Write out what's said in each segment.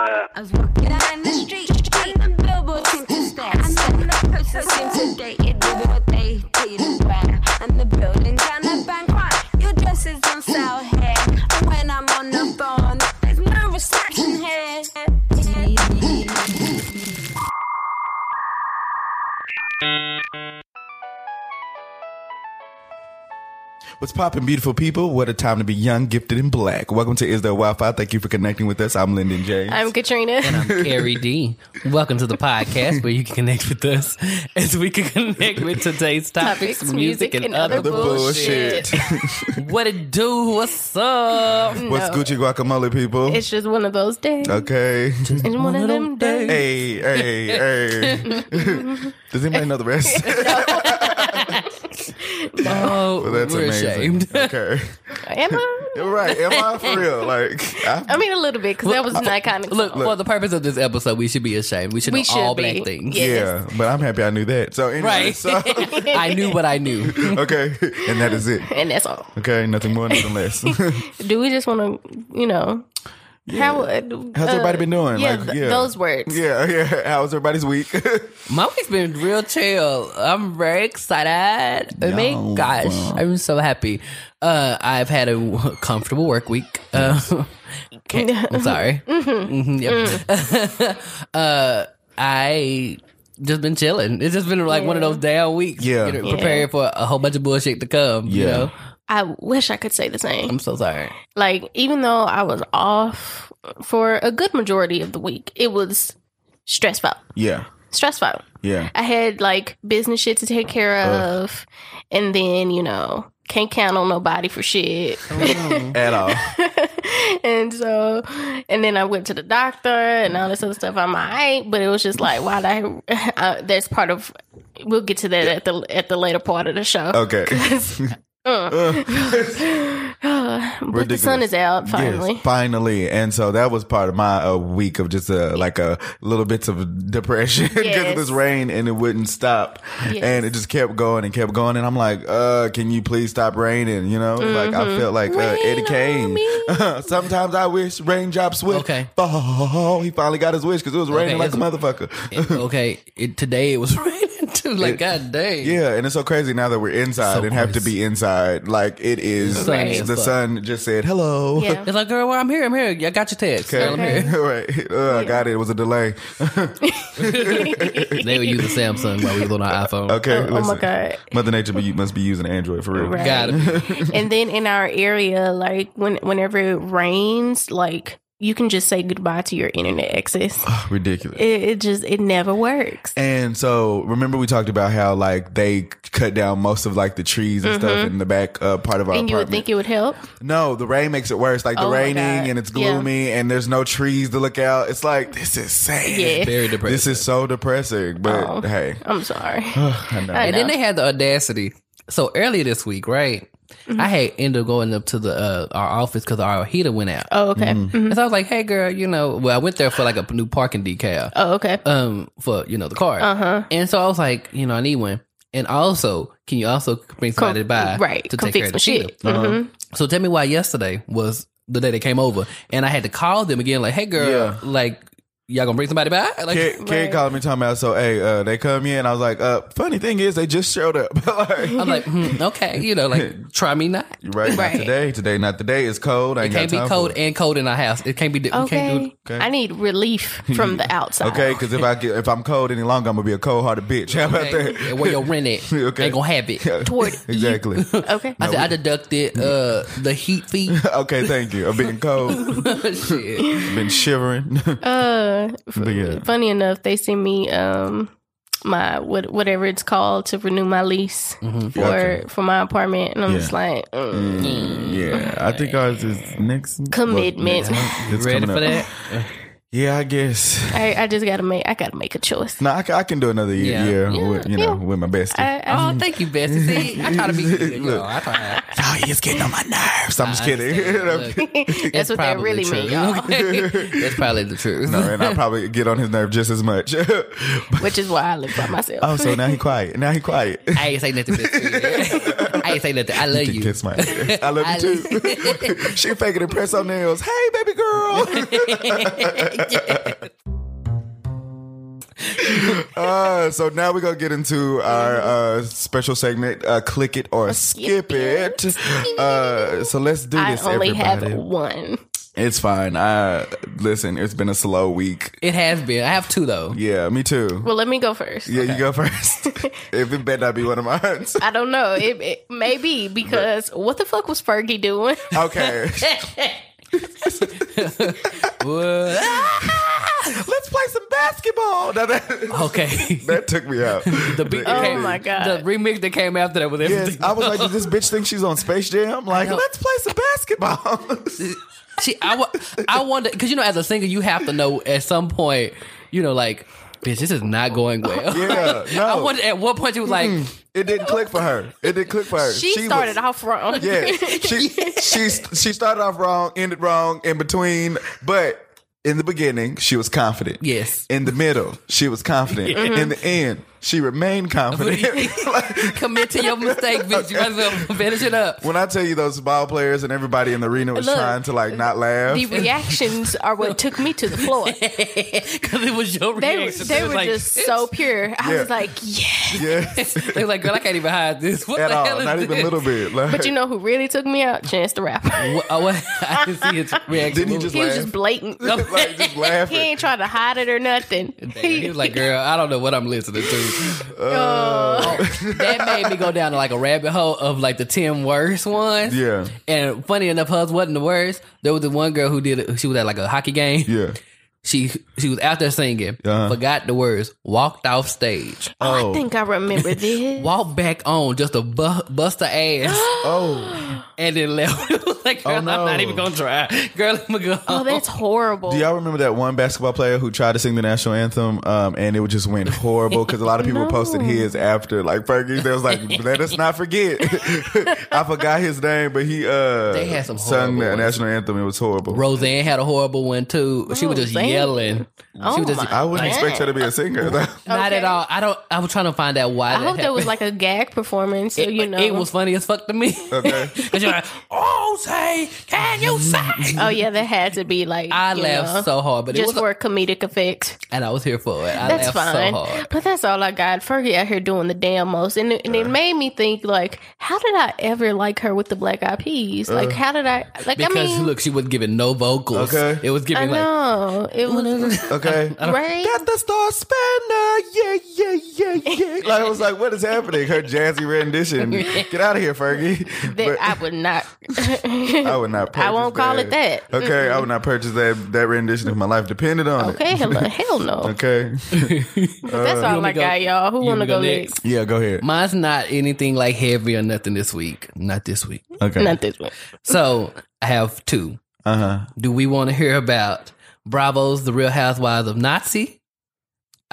Uh, I was walking down the street, and the seemed to stare. To date it with what they. And the building kind of bankrupt. Your dress is on sale What's poppin', beautiful people? What a time to be young, gifted, and black. Welcome to Is There Wi-Fi. Thank you for connecting with us. I'm Lyndon Jamez. I'm Katrina. And I'm Kerry D. Welcome to the podcast where you can connect with us as we can connect with today's topics, Topics, music, and, other the bullshit. bullshit. what it do? What's up? Mm, What's Gucci guacamole, people? It's just one of those days. okay. It's one of them days. hey, hey, hey. Does anybody know the rest? Oh, Well, that's we're amazing. ashamed. Okay. Am I? You're right. Am I for real? Like, I, I mean, a little bit because that was an iconic. Look, song. for the purpose of this episode, we should be ashamed. We should We know should all be. black things. Yeah. yeah, but I'm happy I knew that. So anyway, Right. so I knew what I knew. okay, and that is it. and that's all. Okay, nothing more, nothing less. Do we just want to, you know, how? uh, How's everybody been doing? Yeah, Like, yeah. those words. yeah, yeah. How's everybody's week? My week's been real chill. I'm very excited. Oh my gosh, I'm so happy. Uh, I've had a comfortable work week. Uh, can't- I'm sorry. Mhm, yep. uh, I just been chilling. It's just been like one of those down weeks. Yeah. you know, preparing for a whole bunch of bullshit to come. You Yeah. know, I wish I could say the same. I'm so sorry. Like, even though I was off for a good majority of the week, it was stressful. yeah, Stressful. yeah. I had like business shit to take care of, and then you know can't count on nobody for shit. At all. and so, and then I went to the doctor and all this other stuff. I'm alright, but it was just like, why did I? Uh, that's part of. We'll get to that at the at the later part of the show. Okay. but the sun is out finally. Yes, finally. And so that was part of my uh, week of just uh, like a little bits of depression because Yes. of this rain and it wouldn't stop. Yes. And it just kept going and kept going. And I'm like, uh, can you please stop raining? You know, like I felt like uh, Eddie Mm-hmm. Rain on Kane. Sometimes I wish raindrops would Okay. fall. He finally got his wish because it was raining Okay, like a it's- motherfucker. okay, it, today it was raining too. Like, god dang. Yeah, and it's so crazy now that we're inside So and have to be inside. Like it is, Sunny as the fuck. sun just said hello. Yeah. It's like, girl, well, I'm here. I'm here. I got your text. Girl, I'm here. right. Uh, I got it. It was a delay. They were using Samsung while we was on our iPhone. Okay. Oh, my. God. Mother Nature be, must be using Android for real. Right. Got it. and then in our area, like when whenever it rains, like you can just say goodbye to your internet access. Ridiculous. It, it just it never works. And so, remember we talked about how like they cut down most of like the trees and stuff in the back uh, part of our Mm-hmm. And you would think it would help. no, the rain makes it worse. Like the Oh raining and it's Yeah. gloomy and there's no trees to look out. It's like this is sad. Yeah. Very depressing. This is so depressing. But Oh. hey, I'm sorry. I know. I And then they had the audacity. So earlier this week, right? Mm-hmm. I had ended up going up to the uh, our office because our heater went out. Oh, okay. Mm-hmm. Mhm. And so I was like, "Hey, girl, you know." Well, I went there for like a new parking decal, Oh, okay. um, for you know the car. Uh huh. And so I was like, you know, I need one. And also, can you also bring somebody by right. to Come take care fix of the shit. heater? Mhm. So tell me why yesterday was the day they came over, and I had to call them again, like, "Hey, girl, Yeah. like, y'all gonna bring somebody back? Like, Kerry, Kerry Right. called me talking about so hey uh, they come in I was like uh funny thing is they just showed up like, I'm like, hmm, okay, you know, like, try me not. right, not Right. today today not today it's cold I It ain't can't got be time cold for it. and cold in our house. It can't be. We can't do. Okay. Okay. I need relief from the outside. okay because if I get if I'm cold any longer I'm gonna be a cold hearted bitch how about Okay. that Where your rent at? Okay. Ain't gonna have it. Toward exactly Okay. I said I deducted uh, the heat fee. okay thank you I'm being cold Shit. been shivering But yeah funny enough, they sent me um my what whatever it's called to renew my lease for Gotcha. for my apartment, and I'm Yeah. just like mm, yeah I think ours is next commitment. It's Ready for up. that? yeah I guess I, I just gotta make I gotta make a choice. no I, I can do another year, Yeah. year Yeah, with, you know yeah. with my bestie I, I, Oh, thank you, Bessie. See, I try to be. You know, I try. oh he's getting on my nerves I'm just I kidding understand. Look, that's what that probably really true. mean, y'all. That's probably the truth. No, and I probably get on his nerve just as much. Which is why I live by myself. oh, so now he quiet. Now he quiet. I ain't say nothing. Bessie. I ain't say nothing. I love You you. kiss my ass. I love I you too. she faking and press on nails. Hey, baby girl. uh, so now we're gonna get into our uh, special segment, uh, click it or skip it. Uh, so let's do this. I only everybody. have one. It's fine. I listen. It's been a slow week. It has been. I have two though. Yeah, me too. Well, let me go first. Yeah, you go first. if it better not be one of mine. I don't know. It, it may be because what the fuck was Fergie doing? Okay, What? let's play some basketball. Now that, Okay. that took me out. The beat that Oh came, my God. The remix that came after that was everything. Yes, I was like, did this bitch think she's on Space Jam? Like, let's play some basketball. See, I, I wonder because you know, as a singer, you have to know at some point, you know, like, bitch, this is not going well. yeah, no. I wonder at what point you was like, it didn't click for her. It didn't click for her. She, started was- off wrong. Yeah, she she she started off wrong, ended wrong in between, but in the beginning she was confident. yes, In the middle, she was confident. Mm-hmm. In the end, she remained confident. Commit to your mistake, bitch. You might as well finish it up. when I tell you those ball players and everybody in the arena was Look, trying to like not laugh. The reactions are what took me to the floor. Because it was your They, reaction. they It were like, just so pure. I Yeah. was like, yeah. yes, They were like, girl, I can't even hide this. What at the hell all. is Not even a little bit. Like, But you know who really took me out? Chance the Rapper. What, oh, what? I didn't see his reaction. Didn't he just He was just blatant. like just He ain't trying to hide it or nothing. He was like, girl, I don't know what I'm listening to. Uh, that made me go down to like a rabbit hole of like the 10 worst ones. Yeah. And funny enough, hers wasn't the worst. There was the one girl who did it. She was at like a hockey game. Yeah. She she was out there singing, Uh-huh. forgot the words, walked off stage, Oh. I think I remember this. walked back on just to bu- bust her ass, Oh. and then left. Like, girl, Oh, no. I'm not even gonna try. Girl, let me go. Oh, that's horrible. Do y'all remember that one basketball player who tried to sing the national anthem um, and it just went horrible because a lot of people posted his after like Fergie. They was like, let us not forget. I forgot his name, but he uh They had some sung the ones. national anthem. It was horrible. Roseanne had a horrible one too. She was just Roseanne? Yelling. Oh she was oh just I wouldn't expect her to be a singer. though. not Okay. at all. I don't. I was trying to find out why. I that hope that was like a gag performance, so you know. It was funny as fuck to me. Okay. Cause you're like, oh, say, can you mm. say? Oh yeah, that had to be like I you laughed know, so hard, but it just was, for a comedic effect. and I was here for it. I That's laughed fine, so hard. but that's all I got. Fergie out here doing the damn most, and it, and it made me think like, how did I ever like her with the Black Eyed Peas? Like, uh. how did I like? Because I mean, look, she was giving no vocals. Okay. It was I giving like know it was Okay. right. Got the star spanner, yeah, yeah, yeah, yeah. Like I was like, what is happening? Her jazzy rendition. Get out of here, Fergie. That But I would not. I would not. Purchase I won't call it that. Okay, I would not purchase that that rendition if my life depended on it. Okay, hell, hell no. Okay. But that's all I go- got, y'all. Who want to go go next? Yeah, go ahead. mine's not anything like heavy or nothing this week. Not this week. Okay. Not this week. So I have two. Uh huh. Do we want to hear about Bravo's The Real Housewives of Nazi?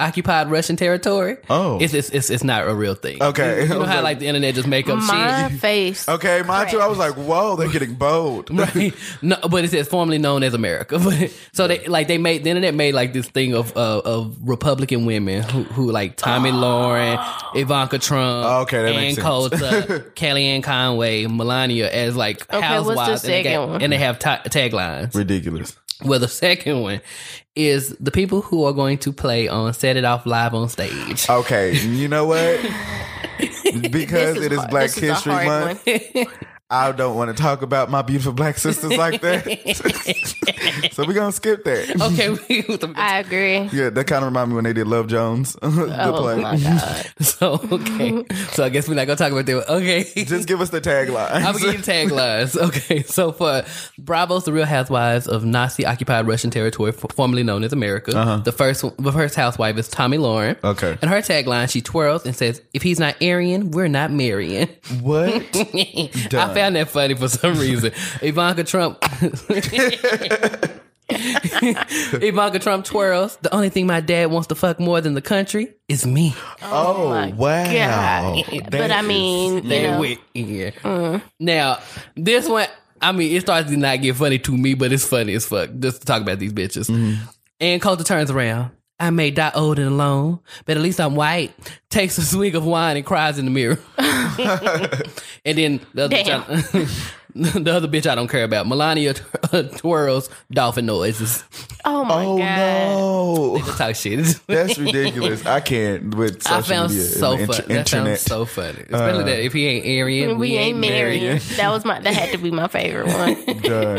Occupied Russian territory. Oh. It's, it's it's it's not a real thing. Okay. you know how like- like the internet just make up My shit. face. Okay, mine too. I was like, whoa, they're getting bold. Right. No, but it says formerly known as America. But so they like they made the internet made like this thing of uh, of Republican women who, who like Tommy Lauren, Ivanka Trump, Oh, okay, that Ann makes sense. Coulter, Kellyanne Conway, Melania as like Okay, what's the housewives, and, they got- one? and they have ta- taglines. Ridiculous. Well, the second one is the people who are going to play on Set It Off Live on stage. Okay, you know what? Because This it is hard- Black this History hard Month, one. I don't want to talk about my beautiful black sisters like that. so we're gonna skip that. okay, I agree. Yeah, that kind of reminded me when they did Love Jones. the Oh play. my god. so okay, so I guess we're not gonna talk about that. Okay, Just give us the tagline. I'm gonna give you taglines. Okay, so for Bravo's The Real Housewives of Nazi occupied Russian territory, formerly known as America, the first the first housewife is Tomi Lahren. Uh-huh. Okay. and her tagline she twirls and says, "If he's not Aryan, we're not marrying." what? I found that funny for some reason. Ivanka Trump. Ivanka Trump twirls. The only thing my dad wants to fuck more than the country is me. Oh, oh my wow. God. But I mean, you They know, went yeah. Mm. Now this one, I mean, it starts to not get funny to me, but it's funny as fuck just to talk about these bitches. Ann Coulter turns around I may die old and alone, but at least I'm white. Takes a swig of wine and cries in the mirror. and then the other, Damn. the other bitch I don't care about. Melania twirls dolphin noises. Oh my god. Oh god. no, talk shit. that's ridiculous. I can't with social I found media so funny. int- That sounds so funny, especially that uh, if he ain't Aryan, We, ain't married. That was my. That had to be my favorite one.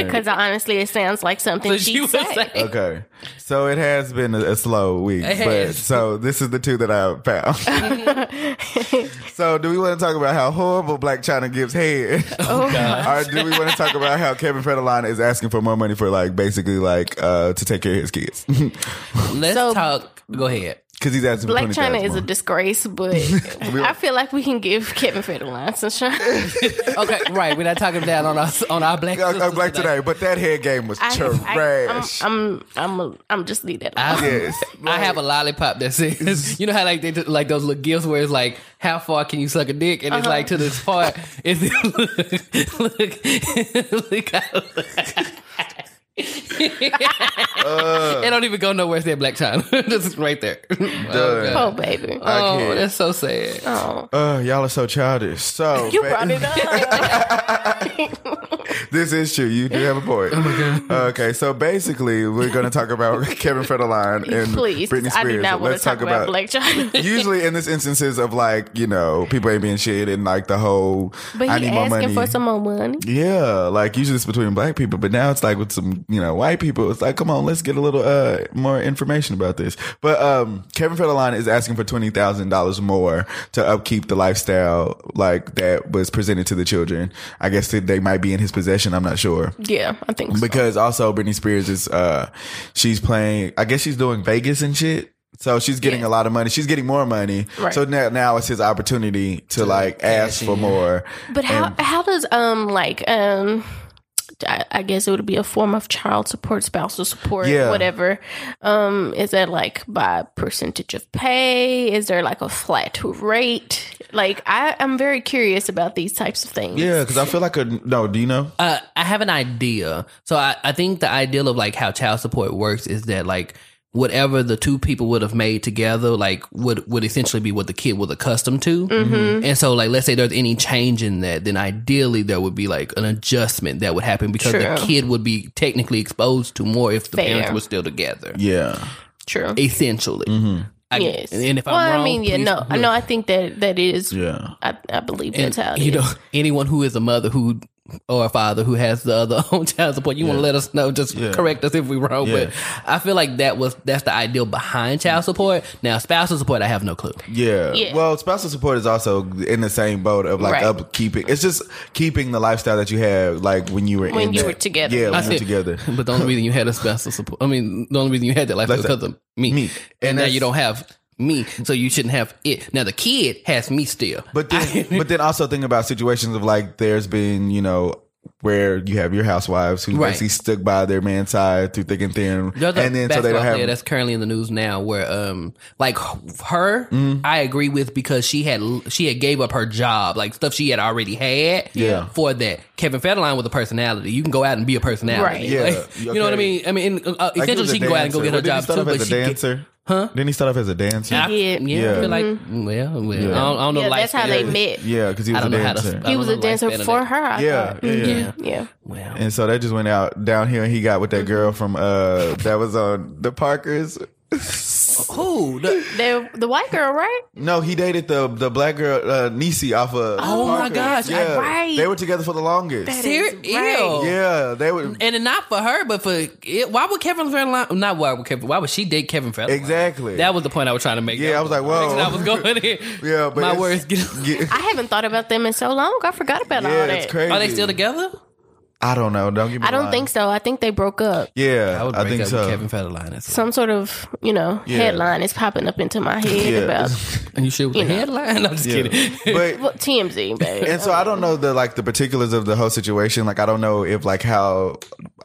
Because honestly, it sounds like something So she'd she would say. say, Okay, so it has been a, a slow week, It but has. so this is the two that I found. so, do we want to talk about how horrible Blac Chyna gives head, Oh, or do we want to talk about how Kevin Federline is asking for more money for like basically like uh to take care of his kids let's So- talk. Go ahead. Because he's asking Blac Chyna is a disgrace, but I feel like we can give Kevin Federline some shine. Okay, right. We're not talking down on our on our black. Uh, sisters Black today, but that head game was I, trash. I, am I'm, I'm, I'm just leave that. I, alone. yes, I have a lollipop that says, you know how like they like those little gifts where it's like, how far can you suck a dick, and it's Uh-huh. like to this part. It's look, look, look, how- Uh. it don't even go nowhere. It's that Blac Chyna. this is right there. Oh, Oh baby. I oh, can't. that's so sad. Oh, Uh, y'all are so childish. So you ba- brought it up. this is true. You do have a point. Okay, so basically, we're going to talk about Kevin Federline and Please, Britney Spears. I do not want to Let's talk about, Blac Chyna. Usually, in this instances of like you know people ain't being shit and like the whole But I he need more money. asking for some more money. yeah, like usually it's between black people, but now it's like with some you know white people. It's like, come on, let's get a little uh more information about this. But um, Kevin Federline is asking for twenty thousand dollars more to upkeep the lifestyle like that was presented to the children. I guess that they might be in his possession. I'm not sure Yeah, I think so. because also Britney Spears is uh she's playing I guess she's doing Vegas and shit. So she's getting Yeah. a lot of money. She's getting more money. Right. So now now it's his opportunity to, like ask for more. But how And- how does um like um I, I guess it would be a form of child support, spousal support, Yeah. whatever. Um, is that like by percentage of pay? Is there like a flat rate? Like I, I'm very curious about these types of things. Yeah, because I feel like a no. Do you know? Uh, I have an idea. So I, I think the ideal of like how child support works is that like whatever the two people would have made together, like would would essentially be what the kid was accustomed to. Mm-hmm. And so like let's say there's any change in that, then ideally there would be like an adjustment that would happen because the kid would be technically exposed to more if the Fair. parents were still together. Yeah. True. Essentially. I, Yes. And if well, I'm wrong, I mean, yeah, please- no, I know. I think that that is. Yeah. I, I believe and, that's how it is. you know anyone who is a mother who or a father who has the other own child support you want to let us know just Yeah. correct us if we're wrong Yeah. but i feel like that was that's the ideal behind child mm-hmm. support now spousal support i have no clue Yeah. Yeah. Well, spousal support is also in the same boat of like Right. upkeeping. It's just keeping the lifestyle that you had like when you were When in you that- were together. Yeah, when I you were together. but the only reason you had a spousal support i mean the only reason you had that life was That's because of me, Me. and, And now you don't have me so you shouldn't have it now the kid has me still But then, but then also think about situations of like there's been you know where you have your housewives who Right. basically stuck by their man's side through thick and thin, There's and then so they don't have. that's currently in the news now where um like her Mm-hmm. I agree with because she had she had gave up her job like stuff she had already had Yeah. for that Kevin Federline with a personality you can go out and be a personality Right. Yeah. Like, you know what I mean I mean uh, essentially was a she can go out and go get her But didn't he job too off but as a she get- dancer, Huh? Didn't he start off as a dancer? I, Yeah. yeah, Yeah. I feel like well, well I, don't, I don't know yeah, that's how they span. met. yeah, because he was I a don't know how to dancer. He was a dancer for her. I Yeah, thought. yeah, yeah. Mhm. yeah. Well, And so they just went out down here and he got with that girl from uh that was on the Parkers. Who the, The the white girl, right? No, he dated the the black girl uh Niecy off of Oh my gosh, Yeah. right. They were together for the longest. Ser- is right. yeah, they were and not for her, but for it, why would Kevin Federline? Not why would Kevin? Why would she date Kevin Federline? Exactly. That was the point I was trying to make. Yeah, I was like, whoa. I was going here. Yeah, but my words get. I haven't thought about them in so long. I forgot about all yeah that. it's crazy. Are they still together? I don't know. Don't get me I don't wrong. think so. I think they broke up. Yeah, I would I, break think up so. with Kevin Federline. Some sort of, you know, Yeah. headline is popping up into my head Yeah. about And you should with You the know. headline? I'm just Yeah. kidding. but well, TMZ, baby. and so I don't know the like the particulars of the whole situation. Like I don't know if like how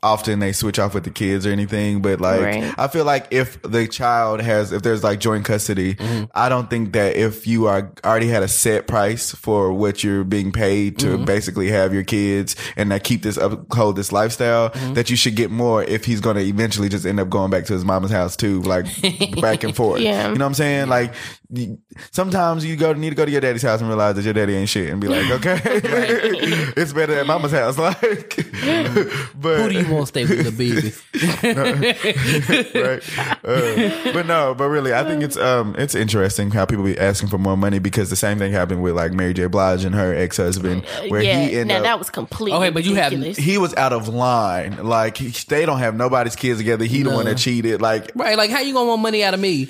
often they switch off with the kids or anything, but like Right. I feel like if the child has if there's like joint custody, mm-hmm. I don't think that if you are already had a set price for what you're being paid to mm-hmm. basically have your kids and that keep this uphold this lifestyle, mm-hmm. that you should get more if he's going to eventually just end up going back to his mama's house too, like back and forth. Yeah. You know what I'm saying? Like sometimes you go need to go to your daddy's house and realize that your daddy ain't shit and be like, okay, it's better at mama's house. Like, but Who do you want to stay with the baby? right? Uh, but no, but really, I think it's um it's interesting how people be asking for more money because the same thing happened with like Mary J. Blige and her ex husband, where yeah, he ended now up. that was completely Okay, but you have- ridiculous. he was out of line. Like he, they don't have nobody's kids together. He the one that cheated. Like Right, like how you gonna want money out of me?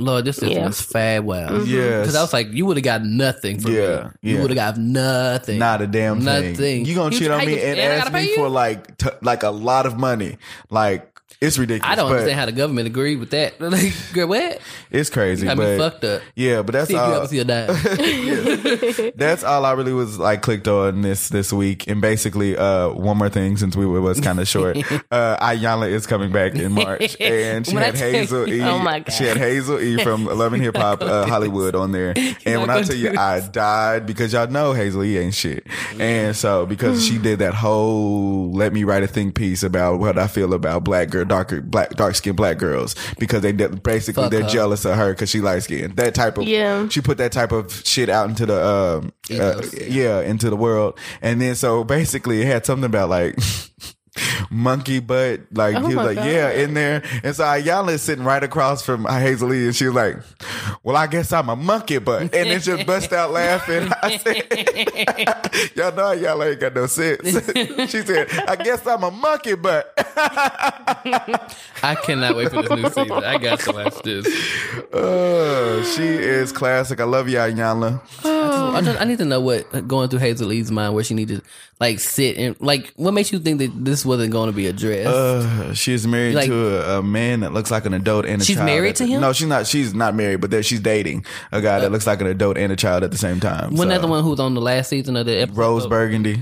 Lord, this system Yeah. is fad wow. Yes. because I was like, you would have got nothing from Yeah, me. You yeah. would have got nothing. not a damn thing. Nothing. You gonna You- cheat on me and and ask me you? for like t- like a lot of money? Like it's ridiculous. I don't understand how the government agreed with that. Like, girl, what? it's crazy. Got me fucked up. Yeah, but that's See if you all. ever see a dime. that's all I really was like clicked on this this week. And basically, uh, one more thing since we were- was kind of short. Uh, Iyanla is coming back in March, and she When I had tell Hazel E. Oh my God. She had Hazel E. from Love and Hip Hop uh, Hollywood on there. And when I gonna tell do you. I died because y'all know Hazel E. ain't shit. And so because she did that whole "Let Me Write a Think" piece about what I feel about black girl, darker black dark skinned black girls because they de- basically Fuck they're her. jealous of her because she light skinned. That type of Yeah. she put that type of shit out into the um uh, yeah into the world and then so basically it had something about like monkey butt like Oh he was like God. yeah in there and so Iyanla is sitting right across from Hazel E and she's like well I guess I'm a monkey butt and then just bust out laughing I said y'all know Iyanla ain't got no sense she said I guess I'm a monkey butt I cannot wait for this new season. I got to watch this. uh, she is classic I love you Iyanla I, just, I need to know what going through Hazel E's mind, where she need to like sit and like. What makes you think that this wasn't going to be addressed? Uh, is married Like- to a, a man that looks like an adult and a She's child. married at to the- him? No, she's not. She's not married, but there she's dating a guy that looks like an adult and a child at the same time. Wasn't that So, the one who was on the last season of the episode? Rose Burgundy.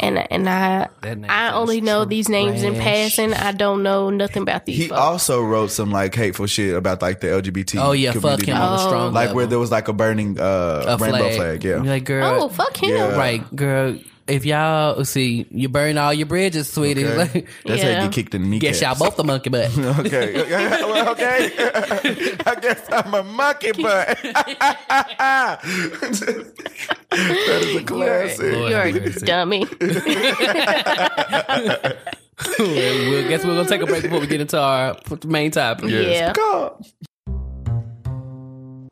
and and I That name I sounds only know these names in trash. passing. I don't know nothing about these. He folks. also wrote some like hateful shit about like the LGBT. Oh yeah, fuck him on the Oh. strong Like level. where there was like a burning uh, a rainbow flag. Yeah. You're like girl. oh fuck him. Yeah. Right, girl. If y'all see, you burn all your bridges, sweetie. Okay. Like, That's how you Yeah. get kicked in the kneecaps. guess y'all both the monkey butt. Okay. well, okay. I guess I'm a monkey butt. that is a You're, classic. You're a mercy. dummy. we'll guess we're gonna take a break before we get into our main topic. Yeah.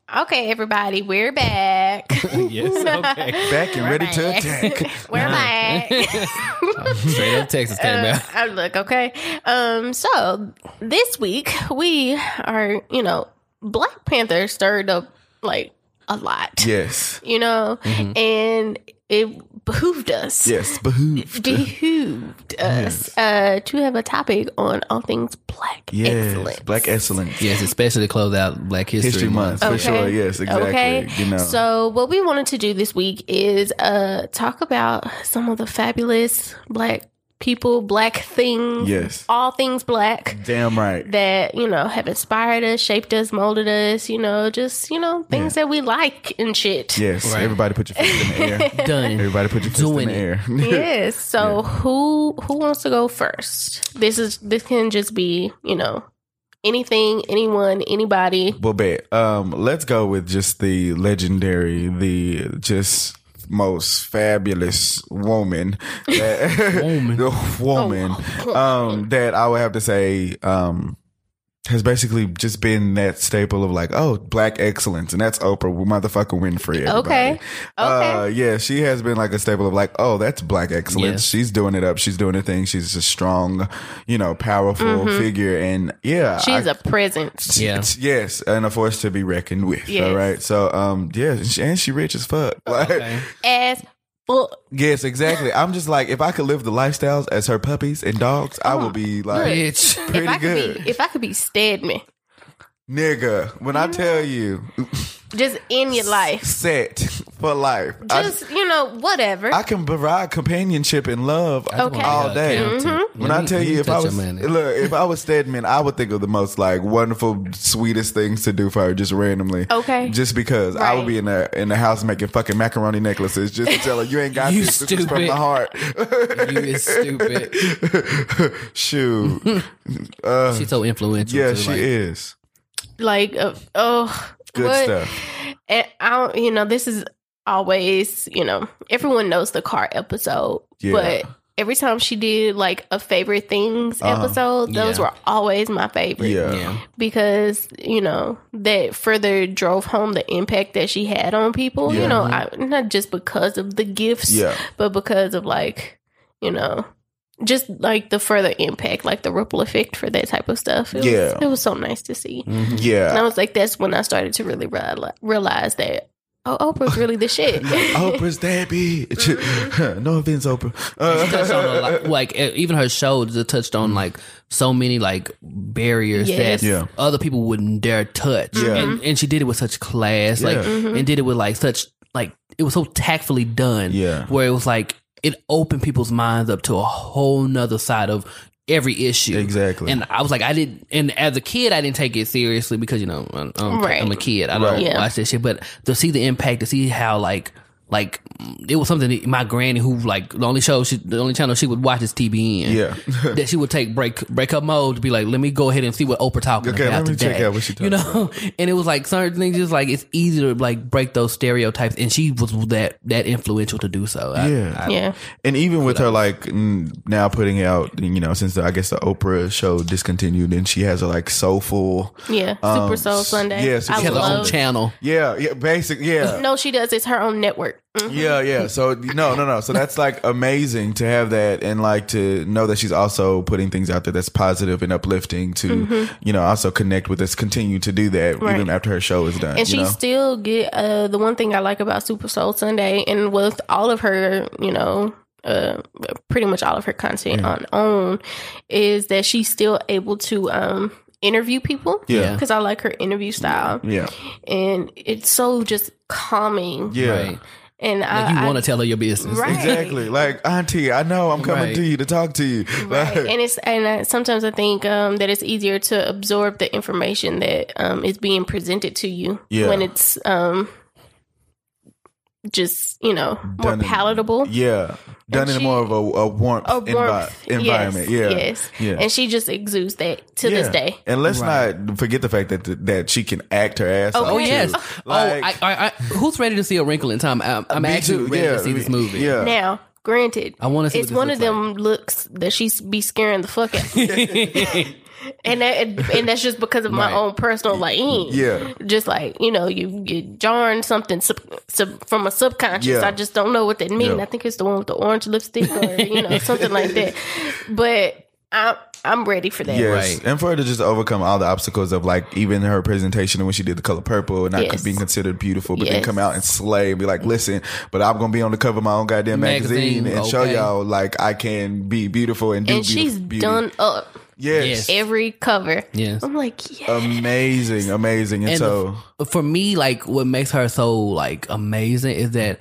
God. Okay, everybody, we're back. yes, okay. Back and ready to attack. we're back. Straight up Texas came Uh, out. I look okay. Um, so this week we are, you know, Black Panther stirred up like a lot. Yes. You know, and it behooved us. Yes. Behooved. Behooved us uh, to have a topic on all things black Yes. excellence. Black excellence. Yes, especially to close out Black History, History Month. For sure. Yes, exactly. Okay. You know. So what we wanted to do this week is uh talk about some of the fabulous black people, black things, Yes. all things black Damn right. that, you know, have inspired us, shaped us, molded us, you know, just, you know, things that we like and shit. Yes. Right. Everybody put your fist in the air. Done. Everybody put your fist Doing in the air. Yes. So who who wants to go first? This is this can just be, you know, anything, anyone, anybody. Well, bet. Um, let's go with just the legendary, the just most fabulous woman, that, Woman. the woman, um, that I would have to say, um, has basically just been that staple of like, oh, black excellence, and that's Oprah motherfucking Winfrey. everybody. Okay. Uh, yeah, she has been like a staple of like, oh, that's black excellence. Yes. She's doing it up. She's doing her thing. She's a strong, you know, powerful figure, and yeah, Mm-hmm. She's I- a presence. Yeah. yes, and a force to be reckoned with. Yes. All right. So, um, yeah, and she, and she rich as fuck. Like, Okay. As fuck. yes, exactly. I'm just like, if I could live the lifestyles as her puppies and dogs, I would uh-huh. be like, Bitch. if pretty I could good. be if I could be Stedman. nigga. When I tell you, just in your life. set for life. I- Just you know, whatever. I can provide companionship and love Okay. all day. Accountant. When Let I tell you, if I was your look, if I was Stedman, I would think of the most like wonderful, sweetest things to do for her, just randomly. Okay. just because I would be in the in the house making fucking macaroni necklaces just to tell her you ain't got You this. This is from the heart. you is stupid. Shoot, She's so influential. yeah, too, she like, is. like, uh, oh, Good what- stuff. And I don't, you know, this is always, you know, everyone knows the car episode, Yeah. but every time she did like a favorite things Uh-huh. episode, those Yeah. were always my favorite. Yeah. Yeah. Because, you know, that further drove home the impact that she had on people, Yeah. you know, I, not just because of the gifts, Yeah. but because of like, you know, just like the further impact, like the ripple effect for that type of stuff. It Yeah. Was, it was so nice to see. And Yeah. I was like, that's when I started to really reali- realize that, oh, Oprah's really the shit. Oprah's that bitch. no offense, Oprah. Uh, touched on a lot, like uh, even her show just touched on like so many like barriers Yes. that Yeah. other people wouldn't dare touch. Yeah. And, and she did it with such class, like Yeah. Mm-hmm. and did it with like such like it was so tactfully done. Yeah. Where it was like it opened people's minds up to a whole nother side of every issue. Exactly. And I was like, I didn't, and as a kid, I didn't take it seriously because, you know, I'm, I'm, Right. I'm a kid. I don't Right. Yeah. watch that shit. But to see the impact, to see how, like, like it was something that my granny who like the only show she the only channel she would watch is TBN. Yeah. that she would take break break up mode to be like, let me go ahead and see what Oprah talking Okay, about let me today. check out what she You talking know, and it was like certain things just like it's easy to like break those stereotypes, and she was that that influential to do so. I- Yeah. I- yeah. And even with her, like now putting out, you know, since the, I guess the Oprah show discontinued, and she has a like soulful, Yeah. Um, Super Soul Sunday. yeah, Super she has her own channel. yeah, yeah, basic, yeah, No, she does. It's her own network. Mhm. yeah, yeah. So no, no, no. So that's like amazing to have that, and like to know that she's also putting things out there that's positive and uplifting to, you know, also connect with us. Continue to do that Mm-hmm. Right. even after her show is done. And she know? still get uh, the one thing I like about Super Soul Sunday, and with all of her, you know, uh, pretty much all of her content on OWN, is that she's still able to um, interview people. Yeah. because I like her interview style, yeah, and it's so just calming. yeah. Right. And Like I, you want to tell her your business. Right. Exactly. Like, Auntie, I know I'm coming Right. to you to talk to you. Right. Like, and it's and I, sometimes I think um, that it's easier to absorb the information that um, is being presented to you Yeah. when it's um, just you know more Done in- palatable. yeah. Done And in she- more of a, a warmth, A envi- warmth, environment. yes, yeah. yes, Yeah. and she just exudes that to this day. And let's Right. not forget the fact that that she can act her ass Oh, off. Oh yes. Like, oh, I, I, I, who's ready to see a wrinkle in time? I'm, I'm actually too. ready Yeah, to see this movie. Yeah. Now, granted, I wanna see it's one of looks them looks that she be scaring the fuck out. And that, and that's just because of my Right. own personal like, eh. Yeah. just like you know, you you jarring something sub, sub, from a subconscious. Yeah. I just don't know what that means. Yeah. I think it's the one with the orange lipstick or you know something like that. But I'm I'm ready for that. Yes, Right. and for her to just overcome all the obstacles of like even her presentation when she did the color purple and not Yes. being considered beautiful, but then come out and slay and be like, "Listen, but I'm gonna be on the cover of my own goddamn magazine, Magazine, and show y'all like I can be beautiful and do And she's beauty." done up Yes, Yes. every cover. Yes. I'm like, yeah. amazing, amazing, and, And so for me, like what makes her so like amazing is that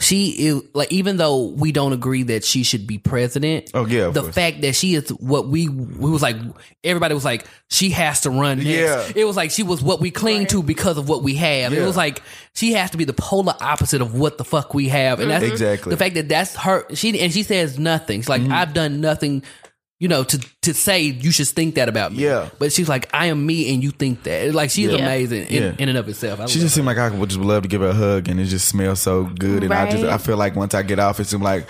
she is like even though we don't agree that she should be president. Oh, yeah, of the course. fact that she is what we we was like everybody was like she has to run next. Yeah. It was like she was what we cling to because of what we have. It was like she has to be the polar opposite of what the fuck we have, and that's Exactly. the fact that that's her. She and she says nothing. She's like Mm-hmm. I've done nothing. You know, to to say you should think that about me. Yeah. But she's like, I am me and you think that. Like she's Yeah. amazing in, Yeah. in and of itself. I She just seemed like I would just love to give her a hug, and it just smells so good. And I just I feel like once I get off, it's seems like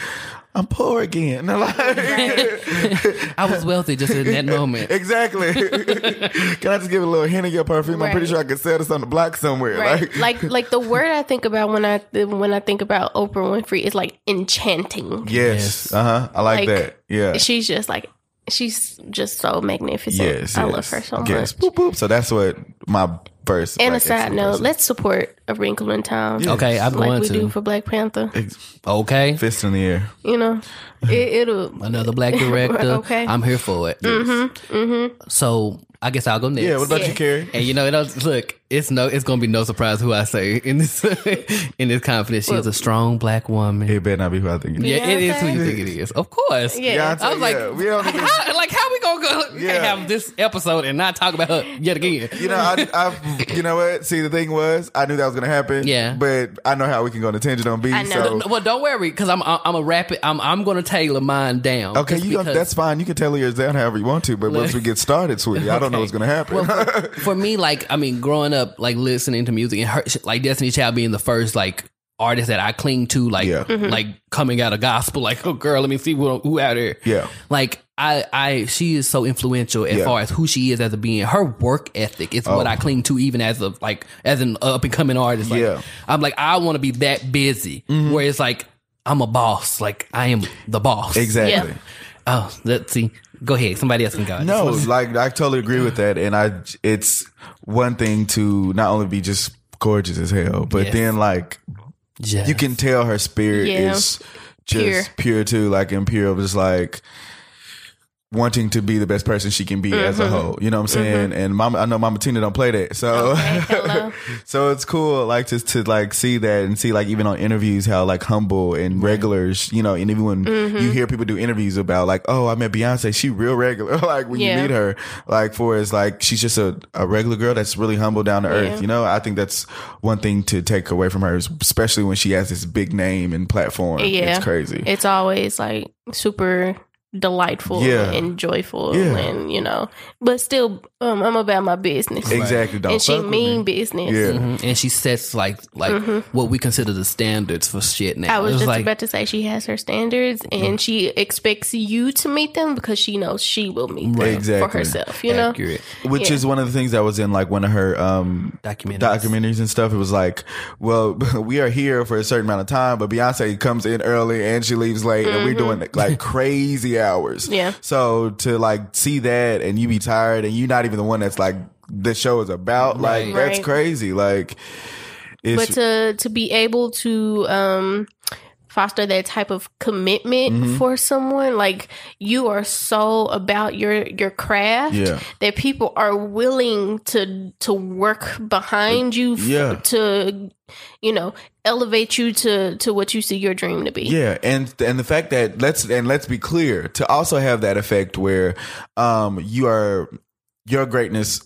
I'm poor again. Like. I was wealthy just in that moment. exactly. Can I just give a little hint of your perfume? I'm pretty sure I could sell this on the block somewhere. Right. Like, Like like the word I think about when I when I think about Oprah Winfrey is like enchanting. yes, Yes. uh huh. I like, Like, that. Yeah. She's just like she's just so magnificent. yes, I yes. love her so yes. much. Boop, boop. So that's what my first. And Black a side note, is. let's support A Wrinkle in Time. Okay, I'm like going we to. do for Black Panther. Okay. fist in the air. You know, it, it'll Another black director. Okay. I'm here for it. Mm-hmm. So I guess I'll go next. Yeah. What about Yeah. you, Kerry? and you know, it was, look, it's no, it's gonna be no surprise who I say in this in this confidence. She is a strong black woman. It better not be who I think it is. Yeah, it is who you think it is. Of course. Yeah. Beyonce, I was like, yeah, we don't even- how, like, how we gonna go we can't Yeah. have this episode and not talk about her yet again? You know, I, I, you know what? See, the thing was, I knew that was gonna happen. Yeah. but I know how we can go on a tangent on B. I know. So well, don't worry, because I'm I'm a rapid. I'm I'm gonna tailor mine down. okay, you don't, because- that's fine. You can tell yours down however you want to. But once we get started, sweetie, I don't know what's gonna happen. Well, for, for me, like I mean, growing up, like listening to music and her, like Destiny Child being the first like artist that I cling to, like Yeah. like coming out of gospel, like oh girl, let me see who, who out there. Yeah. like I I she is so influential as Yeah. far as who she is as a being. Her work ethic is what Oh. I cling to, even as a like as an up and coming artist. Like, Yeah. Mm-hmm. I'm like I want to be that busy, where it's like I'm a boss, like I am the boss. exactly. Yeah. Oh, let's see. Go ahead. Somebody else can go. No, like I totally agree with that, and I it's one thing to not only be just gorgeous as hell, but Yes. then like Just- you can tell her spirit Yeah. is just Pure. pure. too, like impure, just like wanting to be the best person she can be as Mm-hmm. a whole. You know what I'm saying? And Mama, I know Mama Tina don't play that, so Okay, so it's cool, like just to like see that and see like even on interviews how like humble and regulars, you know, and even when Mm-hmm. you hear people do interviews about like, oh, I met Beyonce, she real regular. like when Yeah. you meet her, like for is like she's just a, a regular girl that's really humble down to earth. Yeah. You know, I think that's one thing to take away from her, especially when she has this big name and platform. Yeah. It's crazy. It's always like super delightful Yeah. and joyful Yeah. and you know but still um, i'm about my business exactly. Don't and she mean me. business Yeah. Mhm. and she sets like like what we consider the standards for shit now. Mm-hmm. i was It's just like, about to say she has her standards and she expects you to meet them because she knows she will meet them Exactly. for herself you know accurate Which Yeah. is one of the things that was in like one of her um Documentaries. documentaries and stuff. It was like, well, we are here for a certain amount of time, but Beyonce comes in early and she leaves late, and we're doing like crazy hours. Yeah. So to like see that and you be tired and you're not even the one that's like the show is about, like Right. that's crazy. Like, it's but to to be able to um foster that type of commitment Mm-hmm. for someone like you are so about your your craft Yeah. that people are willing to to work behind you f- Yeah. to you know elevate you to to what you see your dream to be Yeah, and and the fact that let's and let's be clear to also have that effect where um you are your greatness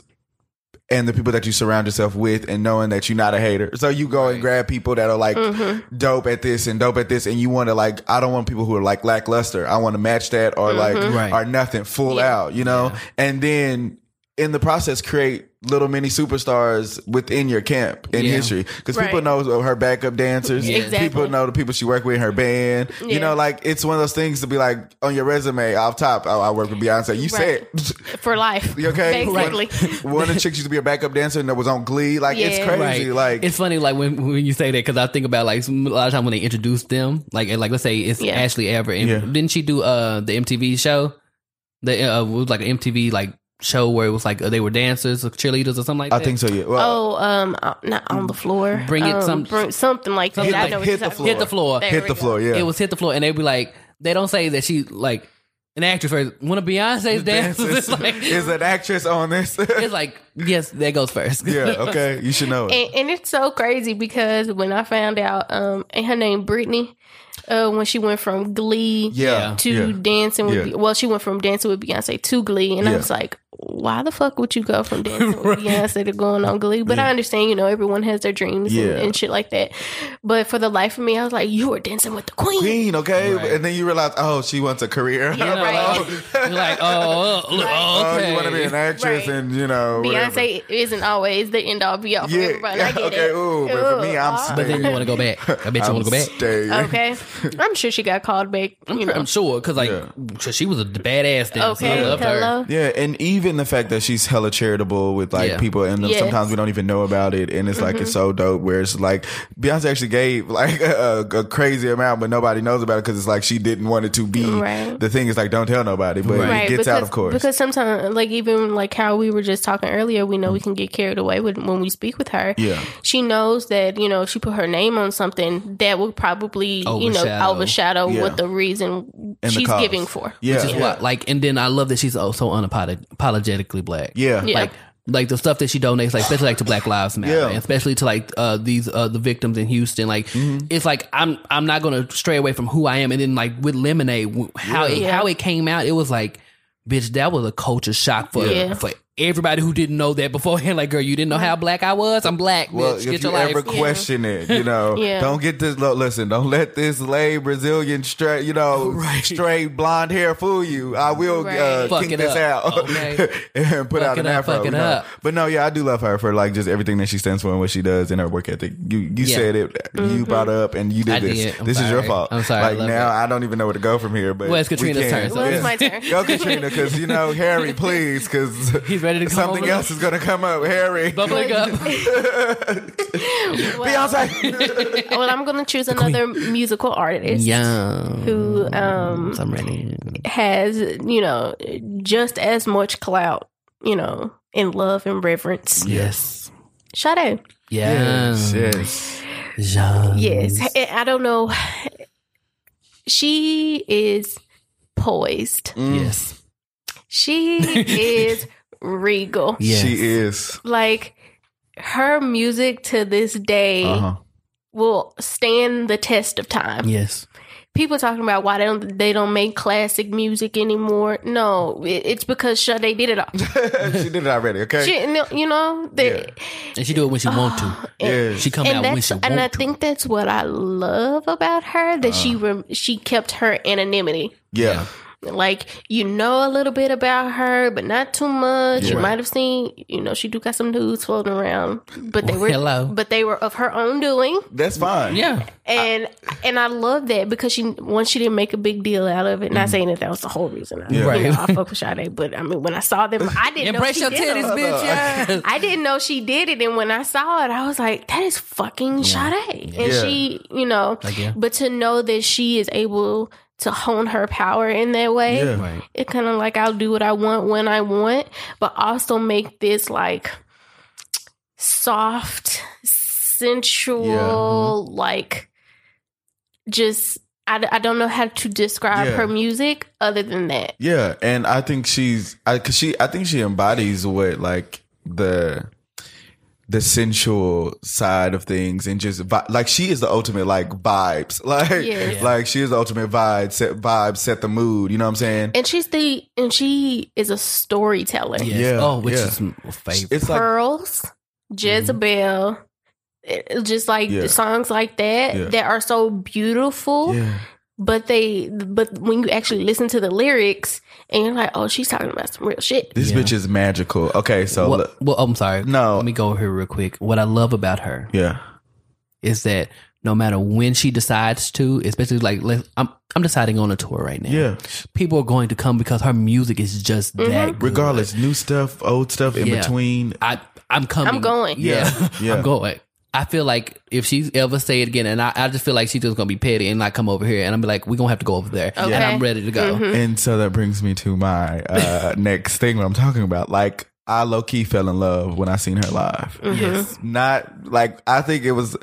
and the people that you surround yourself with and knowing that you're not a hater. So you go and grab people that are like Mm-hmm. dope at this and dope at this and you want to like I don't want people who are like lackluster. I want to match that or like Right. are nothing full Mm-hmm. Yeah. out, you know? And then in the process create little mini superstars within your camp in Yeah. history because people know her backup dancers Yeah. Exactly. people know the people she work with in her band you know like it's one of those things to be like on your resume off top oh, I work with Beyonce you Right. said for life okay basically one, one of the chicks used to be a backup dancer and that was on Glee like it's crazy Right. like it's funny, like when when you say that, because I think about like a lot of time when they introduce them, like like let's say it's Yeah. Ashley Everett, and Yeah. didn't she do uh the MTV show? The uh, it was like an MTV like show where it was like uh, they were dancers or cheerleaders or something like that? I think so yeah well oh um uh, not on the floor Bring it um, some- bring- something like that Something I know hit the floor. Hit the floor. There hit the go. floor yeah It was hit the floor, and they'd be like, they don't say that she like an actress. First. One of Beyonce's dancers is like, is an actress on this it's like yes, that goes first. yeah okay you should know it and, and it's so crazy because when I found out, um, and her name Brittany, uh, when she went from Glee yeah to yeah. dancing with, Yeah. well, she went from dancing with Beyonce to Glee, and I was like, why the fuck would you go from dancing with Beyonce to going on Glee? But I understand, you know, everyone has their dreams Yeah. and, and shit like that. But for the life of me, I was like, you were dancing with the queen. Queen okay Right. and then you realize oh she wants a career Yeah, I'm like, right. oh, You're like, oh, oh, oh look, oh, oh, okay. you want to be an actress Right. and you know whatever. Beyonce isn't always the end all be all for Yeah, everybody. I get okay, it. ooh, but for me, I'm Ooh, But then you want to go back. I bet you want to go back. Stay. Okay, I'm sure she got called back. You know, I'm sure because like Yeah. 'cause she was a badass dancer. okay, I loved her. hello. Yeah, and even the fact that she's hella charitable with like Yeah. people, and Yes. sometimes we don't even know about it, and it's like it's mm-hmm. so dope. Where it's like Beyonce actually gave like a, a crazy amount, but nobody knows about it because it's like she didn't want it to be Right. the thing. Is like don't tell nobody, but it gets because, out, of course. Because sometimes, like even like how we were just talking earlier, we know we can get carried away with when we speak with her. Yeah. she knows that you know if she put her name on something that will probably you know Overshadow. overshadow Yeah. what the reason And the she's cause. giving for. yeah, Which is what like, and then I love that she's oh, also unapologetically black. yeah, Yeah. Like like the stuff that she donates, like especially like to Black Lives Matter, Yeah. especially to like uh, these uh, the victims in Houston. Like Mm-hmm. it's like I'm I'm not gonna stray away from who I am, and then like with Lemonade, w- how it, how it came out, it was like, bitch, that was a culture shock for Yeah. for everybody who didn't know that beforehand. Like, girl, you didn't know how black I was. I'm black. Well, bitch. if Get you your life. ever question it, you know, Yeah. don't get this. lo- Listen, don't let this lay Brazilian straight, you know, Right. straight blonde hair fool you. I will Right. uh, Fuck kink this up, out okay? and put Fuck out it an up, afro. fuck it you know. up. But no, yeah, I do love her for like just everything that she stands for and what she does and her work ethic. You you Yeah. said it, you brought it up, and you did I this. did. I'm this is your fault. I'm sorry. Like love now, that. I don't even know where to go from here. But Well, it's we Katrina's can. turn, so Well, it's my turn. Go Katrina, because you know Harry, please, because He's ready to come something over. else is gonna come up. Harry, Bubbling up. Well, Beyonce. well, I'm gonna choose another musical artist yeah. who um I'm ready. has you know just as much clout, you know, in love and reverence. Yes. Sade. Yes. yes. Jean. Yes, I I don't know. She is poised. Yes. She is regal. Yes. She is. Like her music to this day Uh-huh. will stand the test of time. Yes. People talking about why they don't they don't make classic music anymore. No, it, it's because Sade did it all. she did it already, okay? She, you know, they, Yeah. And she do it when she want to. yeah. She come and out when she want and I to. think that's what I love about her that she Uh-huh. rem- she kept her anonymity. yeah. Like you know a little bit about her, but not too much. You might have seen, you know, she do got some dudes floating around, but they were Hello. but they were of her own doing, That's fine. yeah. and and I love that because she once she didn't make a big deal out of it. Not saying that that was the whole reason. I, Mm-hmm. Yeah. you know, Right. I fuck with Sade, but I mean when I saw them, I didn't Embrace know your she did titties, bitch. Yes. I didn't know she did it, and when I saw it, I was like, "That is fucking Sade." And Yeah. she, you know, yeah. but to know that she is able to hone her power in that way, Yeah. Right. it kind of like I'll do what I want when I want, but also make this like soft, sensual, uh-huh. like just. I, I don't know how to describe Yeah. her music other than that. Yeah, and I think she's I cause she I think she embodies what like the the sensual side of things and just vi- like she is the ultimate like vibes. Like Yes. like she is the ultimate vibe set vibe set the mood, you know what I'm saying? And she's the and she is a storyteller. Yes. Yeah, Oh, which yeah. is my favorite. It's like Pearls, Jezebel, it- just like Yeah. songs like that Yeah. that are so beautiful. yeah. But they, but when you actually listen to the lyrics, and you're like, oh, she's talking about some real shit. This Yeah. bitch is magical. Okay, so Well, look, well, I'm sorry. No. Let me go over here real quick. What I love about her yeah. is that no matter when she decides to, especially like let- I'm I'm deciding on a tour right now. Yeah. People are going to come because her music is just that mm-hmm. good. Regardless, new stuff, old stuff in Yeah. between. I I'm coming. I'm going. Yeah. Yeah. Yeah. I'm going. I feel like if she's ever say it again, and I, I just feel like she's just gonna be petty and not come over here, and I'm be like, we're gonna have to go over there, and I'm ready to go. And so that brings me to my uh, next thing what I'm talking about. Like I low key fell in love when I seen her live. Yes, Not like I think it was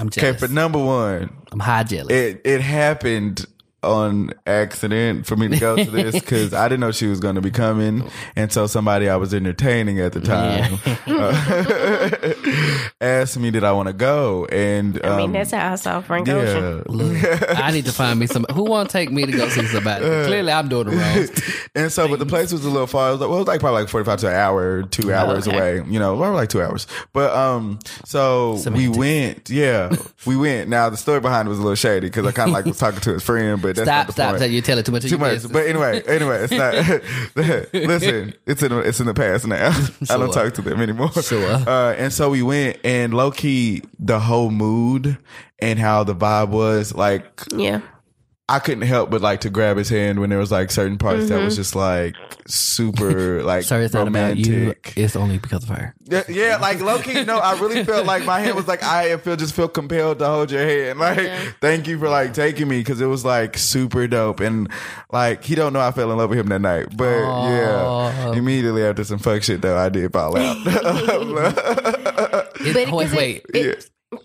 I'm okay for number one. I'm high jealous. It it happened on accident for me to go to this because I didn't know she was going to be coming, and so somebody I was entertaining at the time uh, asked me did I want to go, and I mean, um, that's how I saw Frank Ocean. Look, I need to find me some. Who want to take me to go see somebody? Clearly, I'm doing the wrong. and so, but the place was a little far. It was, like, well, it was like probably like forty five to an hour, two hours okay. away. You know, probably like two hours. But um, so we went. Yeah, we went. Now the story behind it was a little shady because I kind of like was talking to his friend, but that's not Stop, the stop. point. That you're telling too much. of Too your much, business. but anyway, anyway, it's not. listen, it's in the, it's in the past now. I don't talk to them anymore. Sure. Uh, and so we went, and low key, the whole mood and how the vibe was like Yeah. I couldn't help but like to grab his hand when there was like certain parts that Mm-hmm. was just like super like Sorry, it's not about you. romantic. It's only because of her. Yeah, yeah, like low key. No, I really felt like my hand was like I feel just feel compelled to hold your hand. Like, Yeah. thank you for like taking me because it was like super dope and like he don't know I fell in love with him that night. But yeah, immediately after some fuck shit though, I did fall out. It, But wait, because it- wait. it- yeah.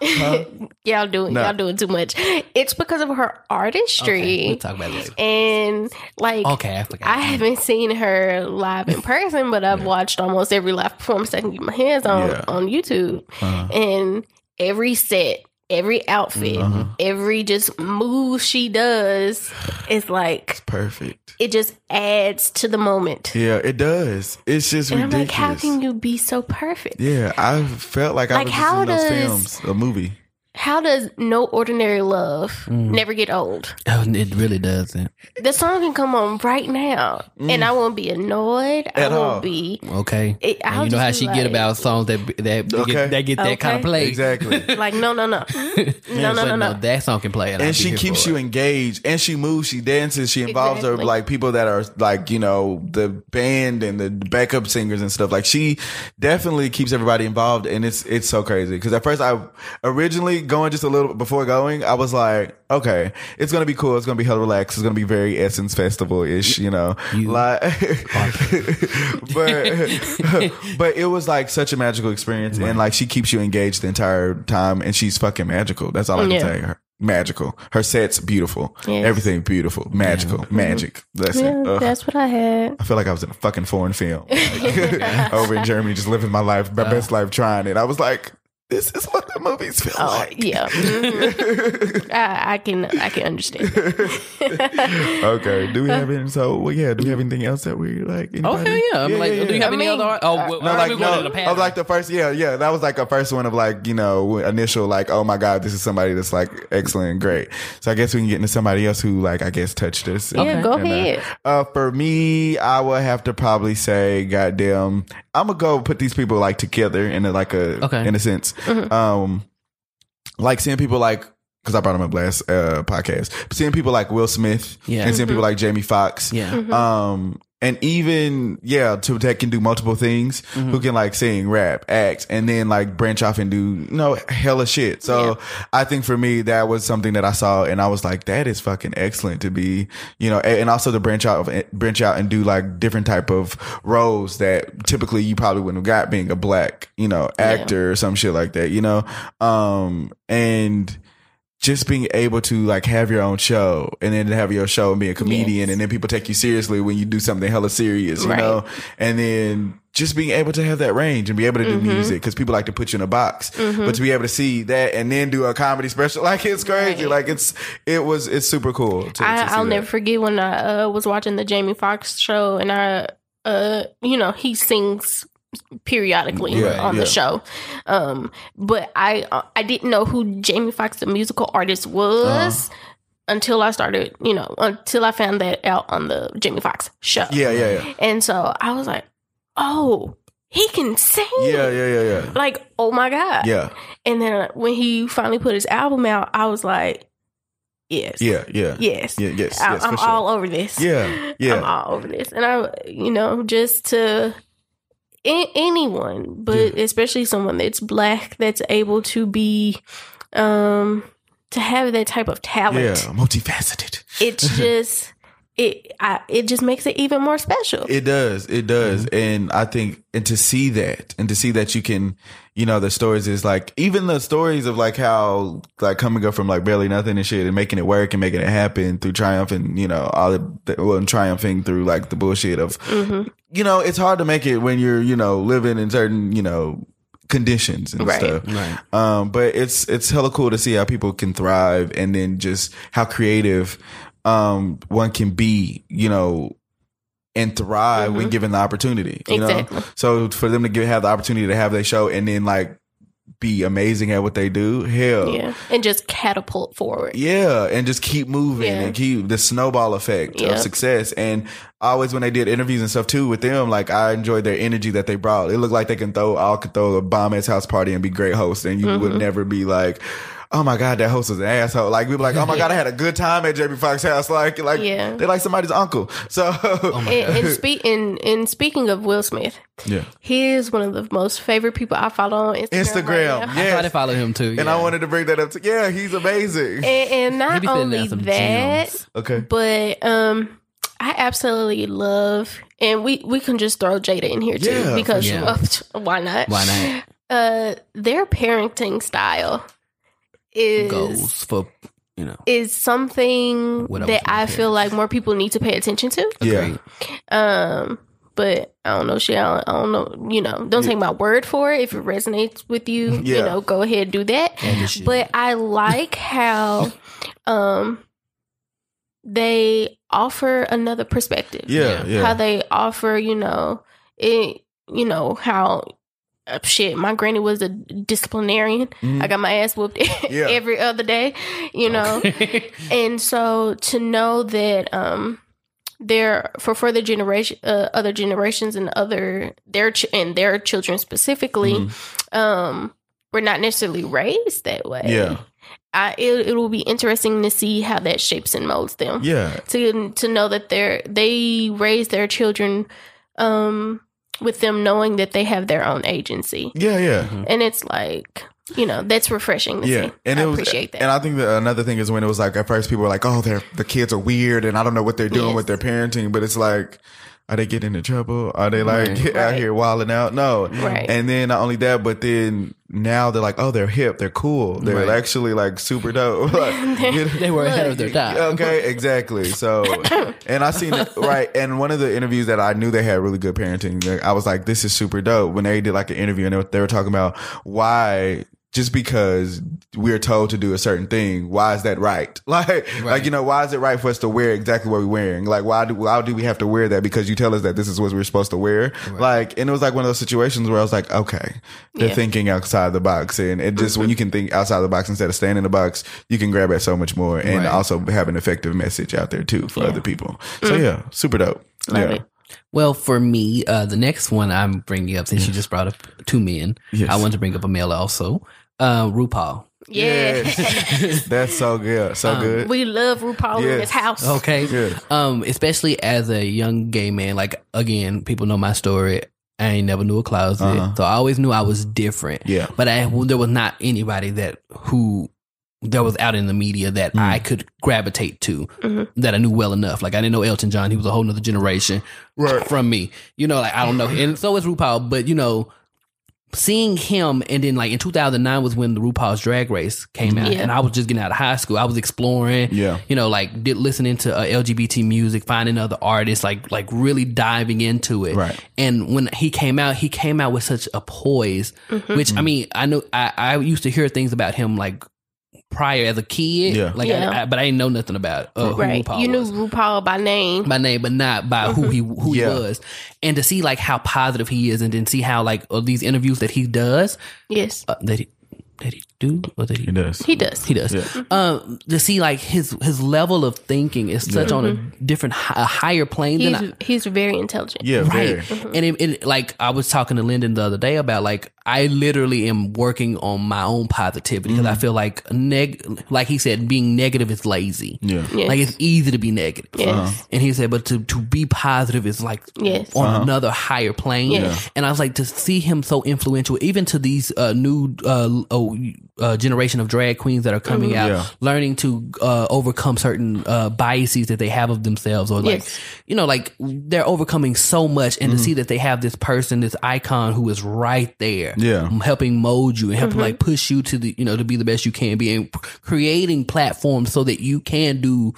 Yeah, y'all doing No. y'all doing too much. It's because of her artistry. Okay, we'll talk about later. and like Okay, I forgot. I haven't seen her live in person, but I've watched almost every live performance I can get my hands on Yeah. on YouTube. Uh-huh. And every set, every outfit, Uh-huh. every just move she does is like it's Perfect. it just adds to the moment. Yeah, it does. It's just And I'm ridiculous. like, how can you be so perfect? yeah, I felt like, I was how in those does- films, a movie. How does No Ordinary Love Mm. never get old? Oh, it really doesn't. The song can come on right now, and I won't be annoyed. I Mm. At won't all. be Okay. It- I'll you know how she like- get about songs that that Okay. get, that get that kind of play. Exactly. like, no, no, no, no, no, But no, no. That song can play, and, and she keeps you it. engaged and she moves she dances she involves her like people that are like you know the band and the backup singers and stuff like she definitely keeps everybody involved and it's it's so crazy because at first i originally going just a little before going i was like okay it's gonna be cool. It's gonna be hella relaxed. It's gonna be very essence festival-ish you know? You- like but but it was like such a magical experience. And like she keeps you engaged the entire time and she's fucking magical. That's all i can Yeah. say her magical. Her set's beautiful. Yes. everything beautiful. Magical. Mm-hmm. Magic. Listen Yeah, ugh. that's what I had. I feel like I was in a fucking foreign film. Like, over in Germany, just living my life, my uh. best life, trying it. I was like, "This is what the movies feel Oh, like." yeah. Mhm. I, I can, I can understand. okay. Do we have any? So, well, yeah. Do we have anything else that we like? Oh anybody? hell yeah! I'm like, do you have I any mean, other? Oh, well, No, like don't we go no, the of pattern? like the first, yeah, yeah. That was like a first one of like you know initial like, oh my god, this is somebody that's like excellent, and great. So I guess we can get into somebody else who like I guess touched us. Yeah, go And, uh, ahead. Uh, for me, I would have to probably say, goddamn, I'm gonna go put these people like together in a, like a Okay. in a sense. Um, like seeing people like because I brought him up last uh, podcast, but seeing people like Will Smith Yeah. and seeing people like Jamie Foxx, yeah. um, and even yeah, to that can do multiple things, who can like sing, rap, act, and then like branch off and do you know hella shit. So I think for me that was something that I saw, and I was like, that is fucking excellent to be, you know, and also to branch out, branch out and do like different type of roles that typically you probably wouldn't have got being a black, you know, actor or some shit like that, you know, um, and just being able to like have your own show and then have your show and be a comedian Yes. and then people take you seriously when you do something hella serious, you Right. know, and then just being able to have that range and be able to do Mm-hmm. music because people like to put you in a box, but to be able to see that and then do a comedy special, like it's crazy. Right. Like it's, it was, it's super cool. To, I, see I'll that. never forget when I uh, was watching the Jamie Foxx show, and I, uh, you know, he sings periodically Yeah, on yeah. the show. Um, but I, uh, I didn't know who Jamie Foxx, the musical artist, was. Uh-huh. Until I started, you know, until I found that out on the Jamie Foxx show. Yeah, yeah, yeah. And so I was like, oh, he can sing. Yeah, yeah, yeah, yeah. Like, oh my God. Yeah, And then when he finally put his album out, I was like, yes. yeah, yeah. Yes. Yeah, yes, I, yes, I'm for sure. all over this. Yeah, yeah. I'm all over this. And I, you know, just to a- anyone, but especially someone that's black that's able to be, um, to have that type of talent. Yeah, multifaceted. It's just, it, I, it just makes it even more special. It does. It does. Mm-hmm. And I think, and to see that, and to see that you can, you know, the stories is like, even the stories of like how, like coming up from like barely nothing and shit and making it work and making it happen through triumph and, you know, all the, well, and triumphing through like the bullshit of, Mm-hmm. you know, it's hard to make it when you're, you know, living in certain, you know, conditions and Right. stuff. Right. Um, but it's it's hella cool to see how people can thrive and then just how creative um one can be, you know, and thrive when given the opportunity. You Mm-hmm. Exactly. know? So for them to give have the opportunity to have their show and then like be amazing at what they do, hell. yeah. And just catapult forward. Yeah, and just keep moving Yeah. and keep the snowball effect of success. And always when they did interviews and stuff too with them, like I enjoyed their energy that they brought. It looked like they can throw all could throw a bomb ass house party and be great hosts, and you would Mm-hmm. never be like. Oh my god, that host was an asshole. Like we be like, oh my god, I had a good time at Jamie Foxx house. Like, like Yeah. they're like somebody's uncle. So, and, and, spe- and, and speaking of Will Smith, yeah, he is one of the most favorite people I follow on Instagram. Instagram, right now. yeah. I try to follow him too. and. I wanted to bring that up. To, yeah, he's amazing. And, and not only that, gems. Okay, but um, I absolutely love, and we we can just throw Jada in here too Yeah, because sure. uh, why not? Why not? Uh, their parenting style is goals for you know. is something What I was that I gonna feel like more people need to pay attention to. Yeah. Um, but I don't know, shit. I don't, I don't know. You know, don't take my word for it. If it resonates with you, you know, go ahead and do that. And it should. But I like how, um, they offer another perspective. Yeah. How Yeah. they offer, you know, it. You know how. Uh, shit, my granny was a disciplinarian. Mhm. I got my ass whooped Yeah. every other day, you know. and so to know that um there for further generation uh, other generations and other their ch- and their children specifically Mhm. um were not necessarily raised that way Yeah. I, it, it will be interesting to see how that shapes and molds them Yeah. to to know that they're they raise their children um with them knowing that they have their own agency Yeah. Yeah. Mm-hmm. and it's like you know that's refreshing to Yeah, see and I it was, appreciate that And I think that another thing is when it was like at first people were like, "Oh, they're the kids are weird, and I don't know what they're doing Yes. with their parenting." But it's like, are they getting into trouble? Are they like Right. out Right. here wilding out? No, Right. And then not only that, but then now they're like, "Oh, they're hip, they're cool, they're Right. actually like super dope." Like, you know? they were ahead of their time. Okay, exactly. So, and I seen it right. And one of the interviews that I knew they had really good parenting, I was like, "This is super dope." When they did like an interview and they were, they were talking about why just because we're told to do a certain thing, why is that right? Like, like you know, why is it right for us to wear exactly what we're wearing? Like, why do why do we have to wear that because you tell us that this is what we're supposed to wear? Like, and it was like one of those situations where I was like, okay, they're Yeah. thinking outside the box, and it just when you can think outside the box instead of staying in the box, you can grab at so much more, and Right. also have an effective message out there too for other people. So yeah, super dope. Love yeah. it. Well, for me, uh, the next one I'm bringing up since you just brought up two men, Yes. I want to bring up a male also. Uh, RuPaul. yeah Yes. That's so good. So good. We love RuPaul in Yes. this house. Okay. Yes. Um, especially as a young gay man, like again, people know my story. I ain't never knew a closet, Uh-huh. so I always knew I was different. Yeah. but I there was not anybody that who that was out in the media that Mm. I could gravitate to Mhm. that I knew well enough. Like I didn't know Elton John; he was a whole nother generation Right. from me. You know, like I don't know, and so is RuPaul. But you know, seeing him, and then like in 2009 was when the RuPaul's Drag Race came out, Yeah. and I was just getting out of high school. I was exploring, Yeah. you know, like did listening to uh, LGBT music, finding other artists, like like really diving into it. Right. And when he came out, he came out with such a poise, which I mean, I know I, I used to hear things about him like prior as a kid, Yeah. like Yeah. I, I, but I didn't know nothing about uh, who right. RuPaul You knew was RuPaul by name. by name, but not by who he who Yeah. he was, and to see like how positive he is, and then see how like uh, these interviews that he does, yes, uh, that he that he do or that he, He does. he does. he does. Um, to see like his his level of thinking is such on a different a higher plane He's than I, he's very intelligent. Yeah. right. Very. And it, it, like I was talking to Lyndon the other day about like I literally am working on my own positivity because I feel like neg like he said being negative is lazy. Yeah. Yes. Like it's easy to be negative. Yes. And he said, but to, to be positive is like Yes. on another higher plane. Yeah. And I was like, to see him so influential, even to these uh, new uh, oh, uh, generation of drag queens that are coming out, Yeah. learning to uh, overcome certain uh, biases that they have of themselves, or like, Yes. you know, like they're overcoming so much, and to see that they have this person, this icon who is right there, Yeah. helping mold you and Mm-hmm. helping like push you to the, you know, to be the best you can be, and creating platforms so that you can do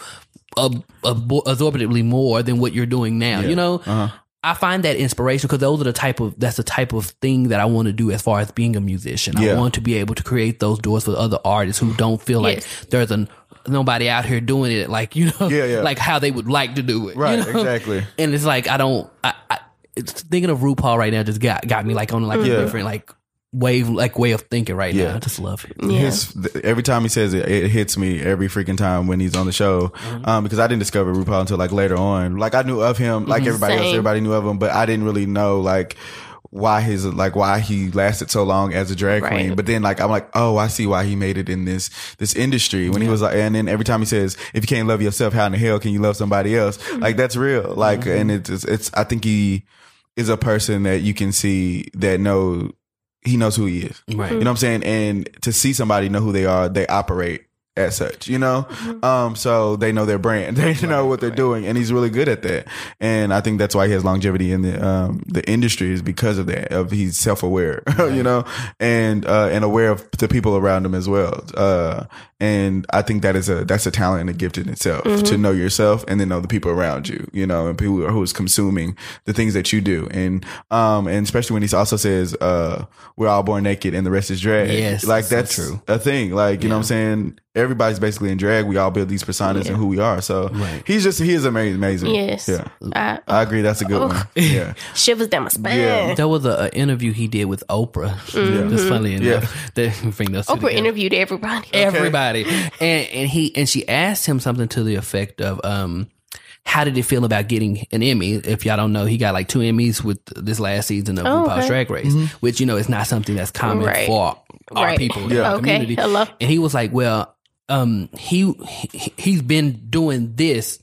ab- ab- absorbently more than what you're doing now. You know, Uh-huh. I find that inspirational because those are the type of that's the type of thing that I want to do as far as being a musician. I want to be able to create those doors for other artists who don't feel like Yes. there's an nobody out here doing it like you know Yeah, yeah. like how they would like to do it. you Right, know? exactly. And it's like I don't. I, I it's, thinking of RuPaul right now just got got me like on like Yeah. a different like wave like way of thinking right Yeah. now. I just love it. Yeah. His, th- every time he says it, it hits me every freaking time when he's on the show. Mm-hmm. Um, because I didn't discover RuPaul until like later on. Like I knew of him, like everybody else, Mm-hmm. Same. everybody knew of him, but I didn't really know like why his like why he lasted so long as a drag Right. queen. But then like I'm like, oh, I see why he made it in this this industry. When he was like, and then every time he says, if you can't love yourself, how in the hell can you love somebody else? Mm-hmm. Like that's real. Like, and it's it's, it's I think he is a person that you can see that know he knows who he is. Right. You know what I'm saying? And to see somebody know who they are, they operate as such, you know. Um, so they know their brand, they know what they're doing, and he's really good at that. And I think that's why he has longevity in the um the industry is because of that. Of he's self aware, you know, and uh and aware of the people around him as well. Uh, and I think that is a that's a talent and a gift in itself to know yourself and then know the people around you, you know, and people who is consuming the things that you do, and um and especially when he also says uh we're all born naked and the rest is drag. Yes, like that's that's true. a thing. Like you know what I'm saying. Everybody's basically in drag. We all build these personas and who we are. So he's just he is amazing. Amazing. Yes. Yeah. I, I agree. That's a good one. Yeah. shivers down my spine. Yeah. There was a, a interview he did with Oprah. That's funny enough. That bring those two Mm-hmm. Oprah interviewed everybody. everybody and and he and she asked him something to the effect of um how did it feel about getting an Emmy? If y'all don't know, he got like two Emmys with this last season of Oh, RuPaul's okay. Drag Race, which you know is not something that's common Right. for our Right. people in Yeah. our Okay, community. hello. And he was like, "Well, um, he, he he's been doing this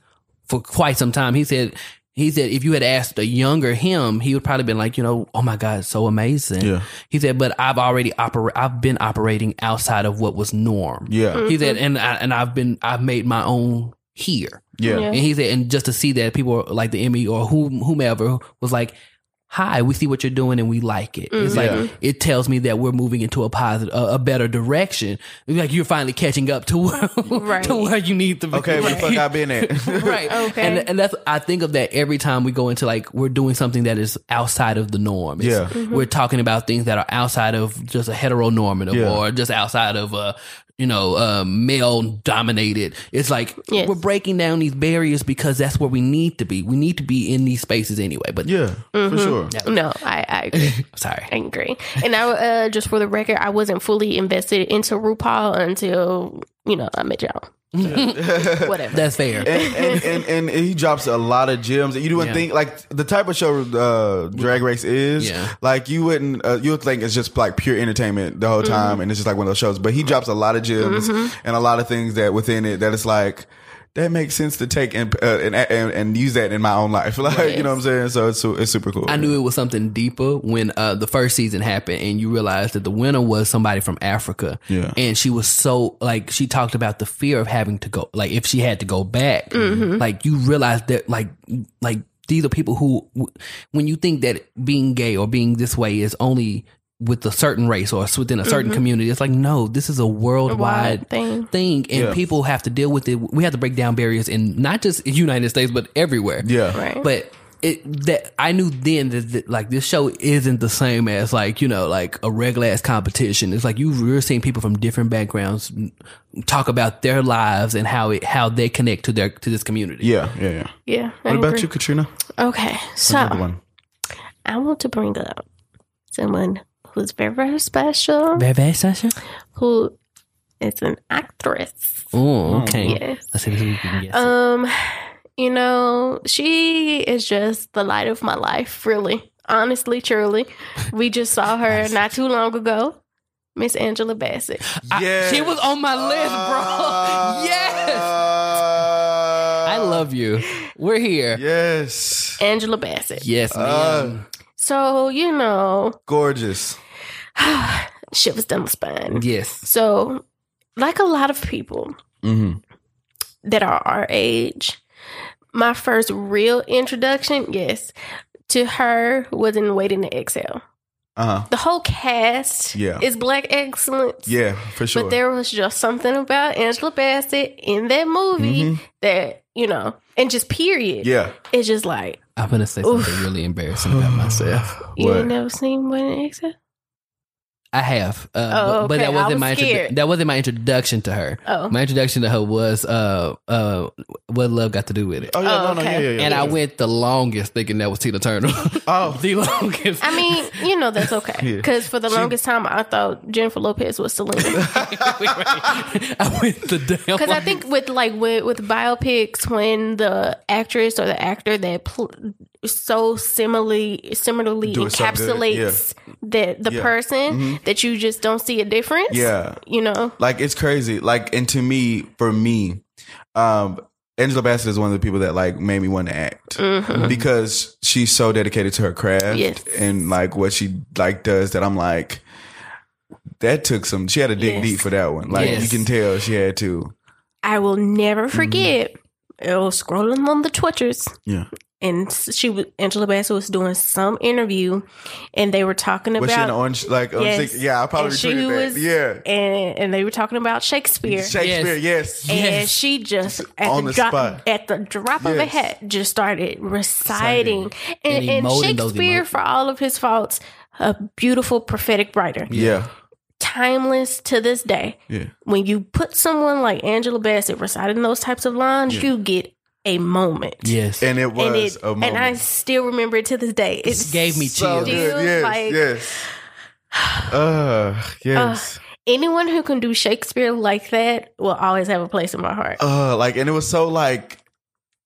for quite some time." He said. He said, if you had asked a younger him, he would probably been like, you know, oh my God, so amazing. Yeah. He said, but I've already operate, I've been operating outside of what was norm. Yeah. He said, and I, and I've been I've made my own here. Yeah. Yeah. And he said, and just to see that people like the Emmy or whom, whomever was like, "Hi, we see what you're doing and we like it." It's Yeah. like mm-hmm. it tells me that we're moving into a positive, a, a better direction. Like you're finally catching up to where, Right. to where you need to be. Okay, where the fuck I've been at? right. Okay. And and that's I think of that every time we go into like we're doing something that is outside of the norm. It's- Yeah. We're talking about things that are outside of just a heteronormative Yeah. or just outside of a you know, uh, male dominated. It's like Yes. we're breaking down these barriers because that's where we need to be. We need to be in these spaces anyway. But yeah, for sure. No, I, I agree. sorry. I agree. And I, uh, just for the record, I wasn't fully invested into RuPaul until you know I met y'all. Whatever. That's fair. and, and, and, and he drops a lot of gems. You wouldn't Yeah. think like the type of show uh, Drag Race is. Yeah. Like you wouldn't uh, you would think it's just like pure entertainment the whole time, and it's just like one of those shows. But he drops a lot of gems and a lot of things that within it that it's like. That makes sense to take and, uh, and and and use that in my own life, like you know what I'm saying. So it's it's super cool. I knew it was something deeper when uh, the first season happened, and you realized that the winner was somebody from Africa. Yeah. and she was so like she talked about the fear of having to go, like if she had to go back, like you realize that like like these are people who, when you think that being gay or being this way is only with a certain race or within a certain mm-hmm. community, it's like no, this is a worldwide Wide thing. thing, and Yeah. people have to deal with it. We have to break down barriers in not just the United States but everywhere. yeah, Right. But it that I knew then that, that like this show isn't the same as like you know like a regular ass competition. It's like you you're seeing people from different backgrounds talk about their lives and how it how they connect to their to this community. yeah, yeah, yeah. Yeah. I What about agree. you, Katrina? Okay, so one. I want to bring up someone who's very, very special, Very very special. who is an actress. Oh, okay. Yes. Let's see if we can guess. it. Um, you know, she is just the light of my life, really. Honestly, truly. We just saw her not too long ago. Miss Angela Bassett. I- she was on my list, bro. yes, I love you. We're here. Yes, Angela Bassett. Yes, Uh, ma'am. So, you know, gorgeous. shit was down my spine. yes. So, like a lot of people hmm that are our age, my first real introduction, yes, to her was in Waiting to Exhale. Uh huh. The whole cast Yeah. is black excellence. Yeah, for sure. But there was just something about Angela Bassett in that movie Mhm. that, you know, and just period. yeah. It's just like, I'm gonna say something really embarrassing about myself. you ain't never seen Waiting to Exhale? I have, uh, Oh, but, but that wasn't was my introdu- that wasn't my introduction to her. Oh. My introduction to her was uh uh what love got to do with it, Oh yeah, Oh, no, no, okay. yeah, yeah, yeah. and I went the longest thinking that was Tina Turner. Oh. the longest. I mean, you know, that's okay. Yeah. Because for the longest time, I thought Jennifer Lopez was Selena. I went the damn. Because I think with like with, with biopics, when the actress or the actor that pl- so similarly similarly Do it so good, encapsulates the the Yeah. Mm-hmm. person that you just don't see a difference. Yeah. you know. like it's crazy. Like, and to me, for me, um, Angela Bassett is one of the people that like made me want to act because she's so dedicated to her craft Yes. and like what she like does that I'm like, that took some. She had to dig Yes. deep for that one. Like Yes. you can tell she had to. I will Mm-hmm. never forget. I was scrolling on the Twitchers, Yeah. And she was Angela Bassett was doing some interview, and they were talking Was she in about orange? Like Yes. stick? yeah, I probably and she retweeted that. was yeah, and and they were talking about Shakespeare. Shakespeare. Yes. yes. and Yes. she just at On the, the drop spot. at the drop of a hat just started reciting and, And and Shakespeare for all of his faults a beautiful prophetic writer Yeah. timeless to this day Yeah. when you put someone like Angela Bassett reciting those types of lines you get a moment Yes. And it was and it a moment. and I still remember it to this day it gave me so chills. good. Yes. like- yes. Uh, yes. anyone who can do Shakespeare like that will always have a place in my heart Uh, like, and it was so like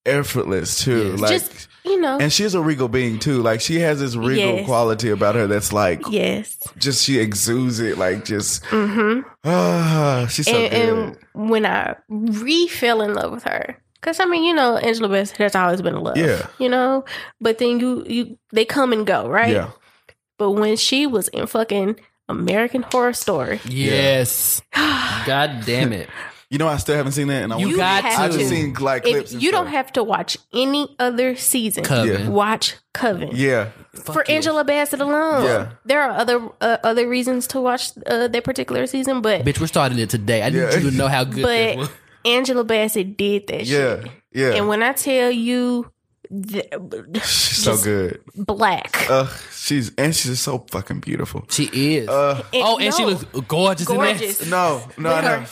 effortless too. Yes. Like, just you know and she's a regal being too. Like, she has this regal Yes. quality about her that's like, yes just she exudes it. Like, just mm-hmm ah, she's so and, good. and when I re fell in love with her, because I mean, you know, Angela Bassett has always been a love, Yeah. you know. But then you you they come and go, right? yeah, But when she was in fucking American Horror Story, Yes. God damn it. you know, I still haven't seen that, and I You got have I to. just seen like clips. if and you don't have to watch any other season, Coven. watch Coven. yeah, For Angela Bassett alone, Yeah. there are other uh, other reasons to watch uh, that particular season, but Bitch, we're starting it today. I need Yeah. you to know how good this but was. Angela Bassett did that yeah, shit. yeah. And when I tell you, th- she's so good. black. Uh, she's and she's so fucking beautiful. She is. Uh, oh, and she looks gorgeous, in gorgeous. that. no, no, But no. her,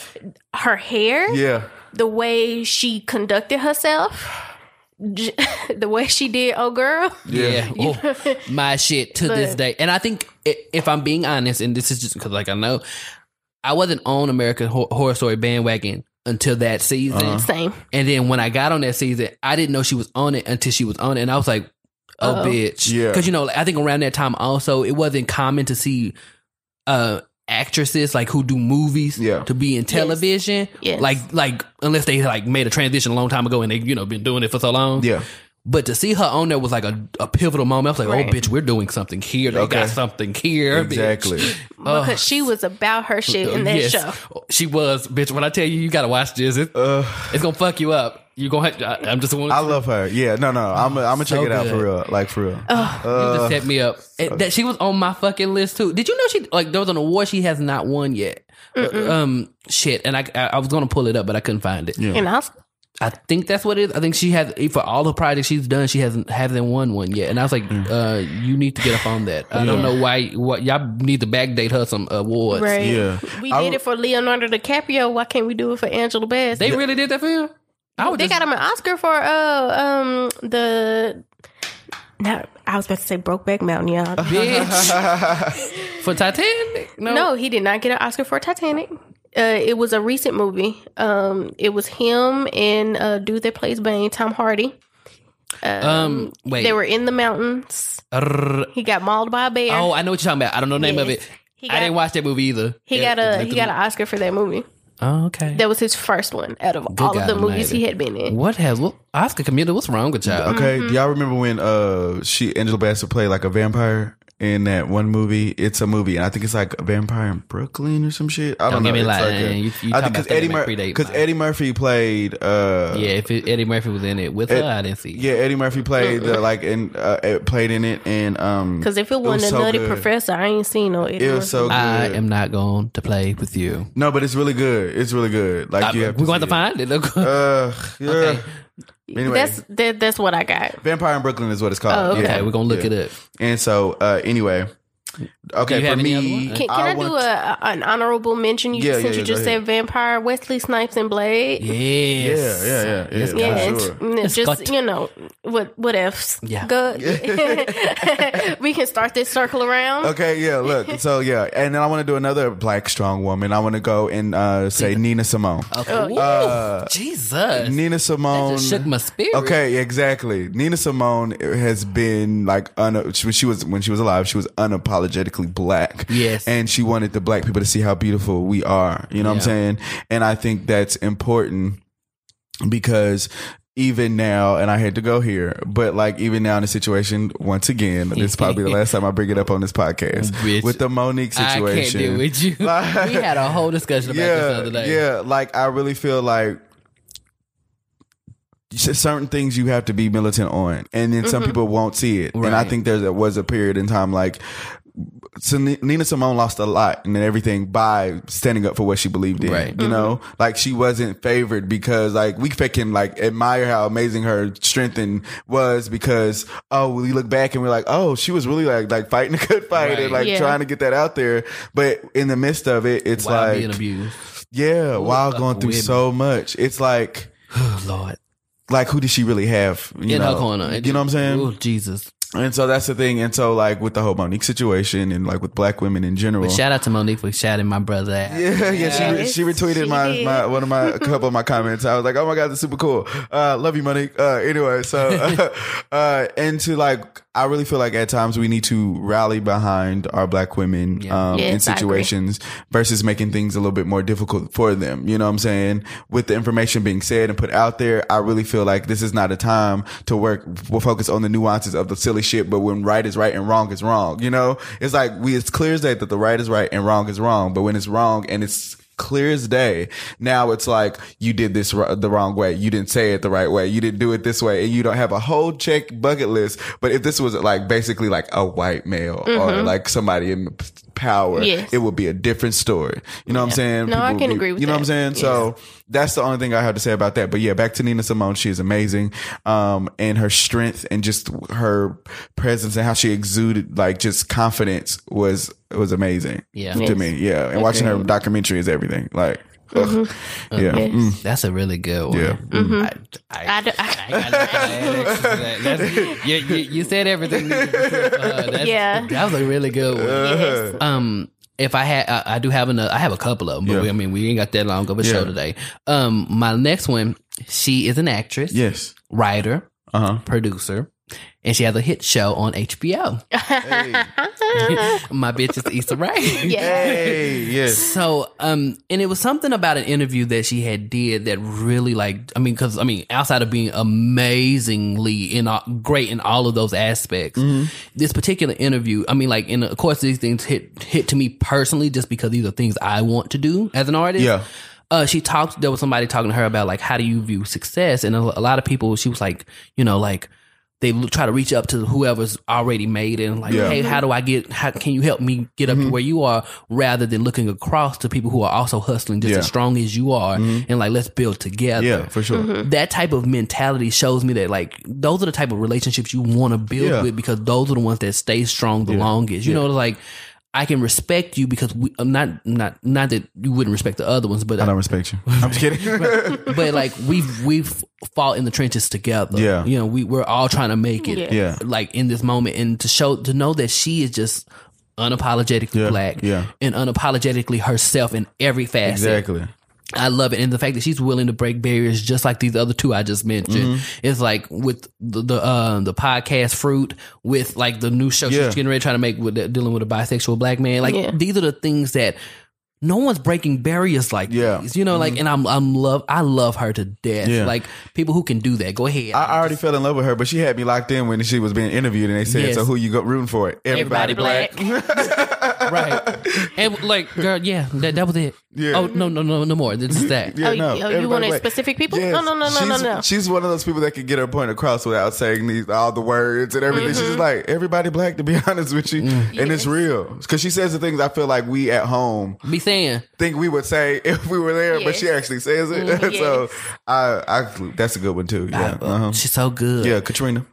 her hair, Yeah, the way she conducted herself, the way she did, oh girl, Yeah. Oh, my shit to this day. And I think if I'm being honest, and this is just because, like, I know I wasn't on American Horror Story bandwagon until that season. Uh-huh. same. And then when I got on that season, I didn't know she was on it until she was on it. And I was like, oh, Uh-oh. bitch. Yeah. Because, you know, I think around that time also, it wasn't common to see uh actresses like who do movies Yeah. to be in television. Yes. Like, like, unless they like made a transition a long time ago and they, you know, been doing it for so long. yeah. But to see her on there was like a, a pivotal moment. I was like, Right. oh, bitch, we're doing something here. They Okay. got something here. bitch. Exactly. Because she was about her shit in that Yes. show. She was, bitch. When I tell you, you got to watch this. It, it's going to fuck you up. You gonna have, I, I'm just want I love her. Yeah, no, no. I'm I'm gonna check So it out for real. Like for real. You just set me up. And that she was on my fucking list too. Did you know she like there was an award she has not won yet? Um, shit. And I, I I was gonna pull it up, but I couldn't find it. And I was, I think that's what it is. I think she has for all the projects she's done, she hasn't hasn't won one yet. And I was like, uh, you need to get up on that. I don't know why. What y'all need to backdate her some awards. right. Yeah. We I did it for Leonardo DiCaprio. Why can't we do it for Angela Bassett? They really did that for you. I They just, got him an Oscar for uh um the. Now I was about to say Brokeback Mountain, y'all. bitch for Titanic. No, No, he did not get an Oscar for Titanic. Uh, it was a recent movie. Um, it was him and uh, dude that plays Bane, Tom Hardy. Um, wait. They were in the mountains. He got mauled by a bear. Oh, I know what you're talking about. I don't know the name of it. He I didn't watch that movie either. he Yeah, got a he got an Oscar for that movie. Oh, okay. That was his first one out of all God of the movies he had been in. What has what Oscar community? What's wrong with y'all? Okay, Mm-hmm. do y'all remember when uh she Angela Bassett played like a vampire in that one movie? It's a movie, and I think it's like a vampire in Brooklyn or some shit. I don't, Don't get know. me It's like a- You- you I think because Eddie that Mur- because. Eddie Murphy played. uh Yeah, if it, Eddie Murphy was in it with her, I didn't see. it. Yeah, Eddie Murphy played the like and uh, it played in it, and um Because if it was wasn't a so nutty good. professor, I ain't seen no. Eddie It was Murphy. so good. I am not going to play with you. no, but it's really good. It's really good. Like I- you have we're going to see find it. Look. it. Uh, yeah. Okay. Anyway, That's that, that's what I got. Vampire in Brooklyn is what it's called. Oh, okay. okay, we're gonna look Yeah. it up. And so, uh, anyway, okay, for have any other me. Can, can I, wanna- do a, an honorable mention? You, Yeah, since yeah, you yeah, just go said vampire, Wesley Snipes and Blade. Yes. Yeah, yeah, yeah, yeah. Yes, for Yeah, God. it's, It's just got- you know what what ifs. Yeah. Good. we can start this circle around. Okay, yeah, look. So yeah, and then I want to do another black strong woman. I want to go and uh, say Nina Simone. Okay. Ooh, Uh, Jesus. Nina Simone just shook my spirit. Okay, exactly. Nina Simone has been like un- she, she was when she was alive, she was unapologetically black. Yes. and she wanted the black people to see how beautiful we are. You know what I'm saying? And I think that's important because even now, and I had to go here, but like even now in the situation, once again, this is probably the last time I bring it up on this podcast Bitch. with the Mo'Nique I can't situation. deal with you. Like- we had a whole discussion about this the yeah, other day. yeah. Like I really feel like certain things you have to be militant on, and then Mm-hmm. some people won't see it. And I Right. think there was a period in time like. So Nina Simone lost a lot and everything by standing up for what she believed in. Right. You Mm-hmm. know, like she wasn't favored because like we can like admire how amazing her strength and was because oh we look back and we're like oh she was really like like fighting a good fight and like Yeah. trying to get that out there. But in the midst of it, it's While like being abused. yeah, while fuck going through with so much, it's like, Oh Lord. like who did she really have? You In know, her corner. You know what I'm saying? Oh Jesus. And so that's the thing. And so like with the whole Mo'Nique situation and like with black women in general. But shout out to Mo'Nique for shouting my brother out. yeah, yeah, she, Yes, she retweeted she my, my one of my a couple of my comments. I was like, oh my god, that's super cool. Uh, love you, Mo'Nique. Uh, anyway, so uh, and to like, I really feel like at times we need to rally behind our black women Yeah. um, in Yes, I agree. situations versus making things a little bit more difficult for them. You know what I'm saying? With the information being said and put out there, I really feel like this is not a time to work. We'll focus on the nuances of the silly shit, but when right is right and wrong is wrong, you know, it's like we, it's clear as day that the right is right and wrong is wrong. But when it's wrong and it's clear as day, now it's like you did this r- the wrong way. You didn't say it the right way. You didn't do it this way and you don't have a whole check bucket list. But if this was like basically like a white male or mm-hmm. like somebody in power, Yes. it would be a different story. You know what I'm saying? No, I can be- agree with that. You know what I'm that. saying? So that's the only thing I have to say about that. But yeah, back to Nina Simone. She is amazing. Um, and her strength and just her presence and how she exuded like just confidence was, was amazing. Yeah. To Yes. me. Yeah. And watching her documentary is everything. Like, ugh. yeah. Yes. Mm. That's a really good one. Yeah. I, I, I, do- I ain't got nothing to add extra to that. You, you, you said everything. needed said for. That's- Yeah. that was a really good one. yes. Um, if I had, I, I do have another. I have a couple of them, but Yeah. we, I mean, we ain't got that long of a Yeah. show today. Um, my next one, she is an actress, Yes. writer, Uh huh. producer, and she has a hit show on HBO. my bitch is Issa Rae. Yeah. Hey. Yes. So, um, and it was something about an interview that she had did that really like, I mean, cause I mean, outside of being amazingly in all, great in all of those aspects, this particular interview, I mean, like, and of course these things hit, hit to me personally just because these are things I want to do as an artist. Yeah. Uh, she talked, there was somebody talking to her about like, how do you view success? And a, a lot of people, she was like, you know, like, they l- try to reach up to whoever's already made it and like, Yeah. hey, how do I get? How can you help me get up Mm-hmm. to where you are? Rather than looking across to people who are also hustling just Yeah. Mm-hmm. as strong as you are, and like let's build together. Yeah, for sure. That type of mentality shows me that like those are the type of relationships you want to build Yeah. with because those are the ones that stay strong the longest. You know, like I can respect you because we, I'm not not not that you wouldn't respect the other ones, but I don't respect you. I'm just kidding. but like we've we've fought in the trenches together. Yeah. you know, we we're all trying to make it. Yeah. Yeah. like in this moment, and to show to know that she is just unapologetically Yeah, black, yeah. and unapologetically herself in every facet. exactly. I love it, and the fact that she's willing to break barriers, just like these other two I just mentioned. Mm-hmm. It's like with the the, uh, the podcast fruit, with like the new show Yeah. she's getting ready trying to make with the, dealing with a bisexual black man. Like Yeah. these are the things that no one's breaking barriers like Yeah. Mm-hmm. these. You know, like, and I'm I'm love I love her to death. Yeah. Like people who can do that. Go ahead. I already fell in love with her, but she had me locked in when she was being interviewed, and they said, Yes. "So who you go rooting for?" Everybody black. right. And like, girl, yeah, that, that was it. Yeah. Oh no, no, no, no more. This is that. Yeah, Oh, no, you- oh, you everybody wanted black. specific people? Yes. No, no, no, no, no, she's, no. She's one of those people that can get her point across without saying these all the words and everything. She's just Mm-hmm. like everybody black, to be honest with you, and it's real because she says the things I feel like we at home Be saying. think we would say if we were there, but Yes. she actually says it. Mhm. so I, I, that's a good one too. Yeah, I- uh-huh. She's so good. yeah, Katrina.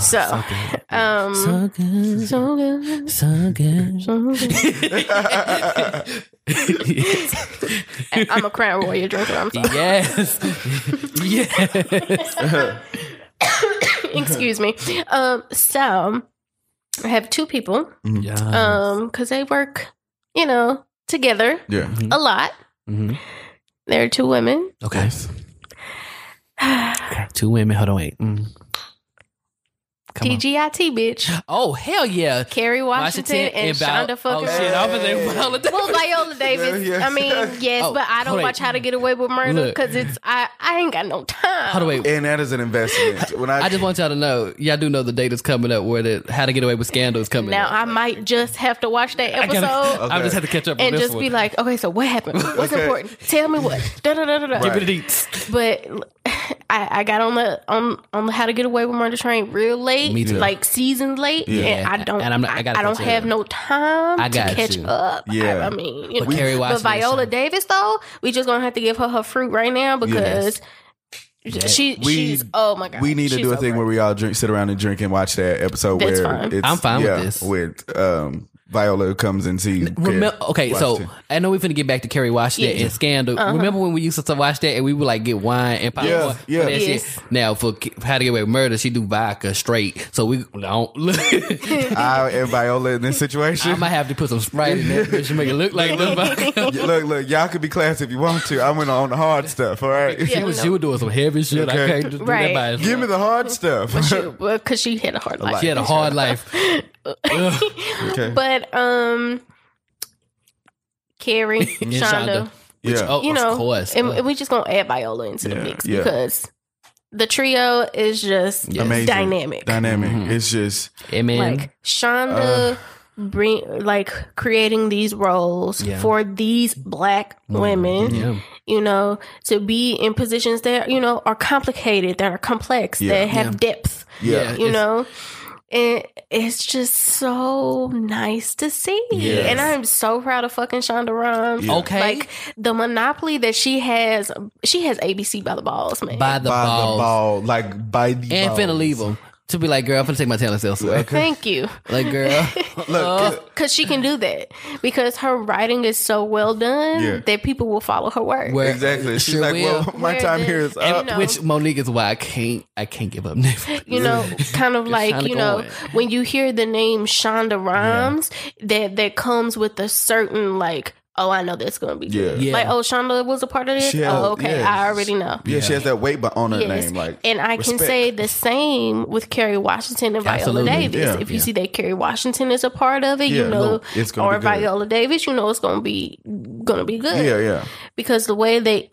So, um, So good. so good. So good. I'm a Crown Royal drinker. I'm sorry. yes. yes. Excuse me. Um, so I have two people. Yeah. Um, because they work, you know, together Yeah, a lot. Mhm. They're two women. Okay. okay. Two women. Hold on. Wait. Mm. Come on. TGIT, bitch. Oh hell yeah, Kerry Washington, and Val- Shonda fucking. Oh shit, I was thinking Viola Davis. Well, Viola Davis. Yeah, yeah. I mean, yes, Oh, but I don't watch How to Get Away with Murder because it's I. I ain't got no time. Hold on, wait. And that is an investment. When I, I just want y'all to know, y'all do know the date is coming up where the How to Get Away with Scandal is coming Now up. I might just have to watch that I episode. gotta, I just have to catch up on And this just one. be like, okay, so what happened? What's Okay. important? Tell me what. Da da da da da. Give me the deets. But I, I got on the on on the How to Get Away with Murder train real late, Me too. like seasons late, Yeah. and I don't. And I'm not- I I, I don't have up. no time I to catch you. up. Yeah. I, I mean, you But know, Kerry but Viola some- Davis though, we just gonna have to give her her fruit right now because she We- she's oh my god, we need to she's do a so thing great. where we all drink, sit around and drink and watch that episode That's where fine. it's I'm fine with yeah, this. With um, Viola comes and sees. Remember, okay, so Washington. I know we're gonna get back to Kerry Washington Yeah. and Scandal. Uh-huh. Remember when we used to watch that and we would like get wine and popcorn? Yeah, for yeah. that Yes. shit? Now for How to Get Away with Murder, she do vodka straight. So we don't look. I and Viola in this situation. I might have to put some Sprite in that bitch to make it look like a little vodka. look, look, y'all could be classy if you want to. I went on the hard stuff. All right, She was, she was doing some heavy shit. Okay. I can't just do Right. that by give me the hard stuff. because she had a hard life. She had a hard life. Okay. But um, Kerry, And Shonda, Which, Yeah. oh, you know, course. and, Ugh. and we just gonna add Viola into the mix yeah. because the trio is just Yes. Amazing. dynamic. Dynamic. Mm-hmm. It's just Hey, man. Like Shonda. Bring like creating these roles Yeah. for these black women, yeah. you know, to be in positions that you know are complicated, that are complex, Yeah. that have depth. yeah. you It's- know and it's just so nice to see Yes. and i'm so proud of fucking shonda rhimes Yeah. Okay. like the monopoly that she has she has abc by the balls man by the by balls. the ball, like by the And balls. finna leave them. To be like, girl, I'm gonna take my talents elsewhere. thank you Like, girl. Look, oh. because she can do that because her writing is so well done Yeah. that people will follow her work Where- exactly. She's Sure like, will. well, my Where time the- here is up. you know, Which Monique is why I can't I can't give up Netflix. you know, kind of like you know, in. when you hear the name Shonda Rhimes, that that comes with a certain like, oh, I know that's gonna be good. Yeah. Like, oh, Shonda was a part of this. Has- oh, okay, yeah. I already know. yeah, she has that weight bu- on her Yes. name. Like, and I can say the same with Kerry Washington and Viola Absolutely. Davis. Yeah. if you Yeah. see that Kerry Washington is a part of it, Yeah, you know, no, it's gonna or be good. Viola Davis, you know, it's gonna be gonna be good yeah, yeah, because the way they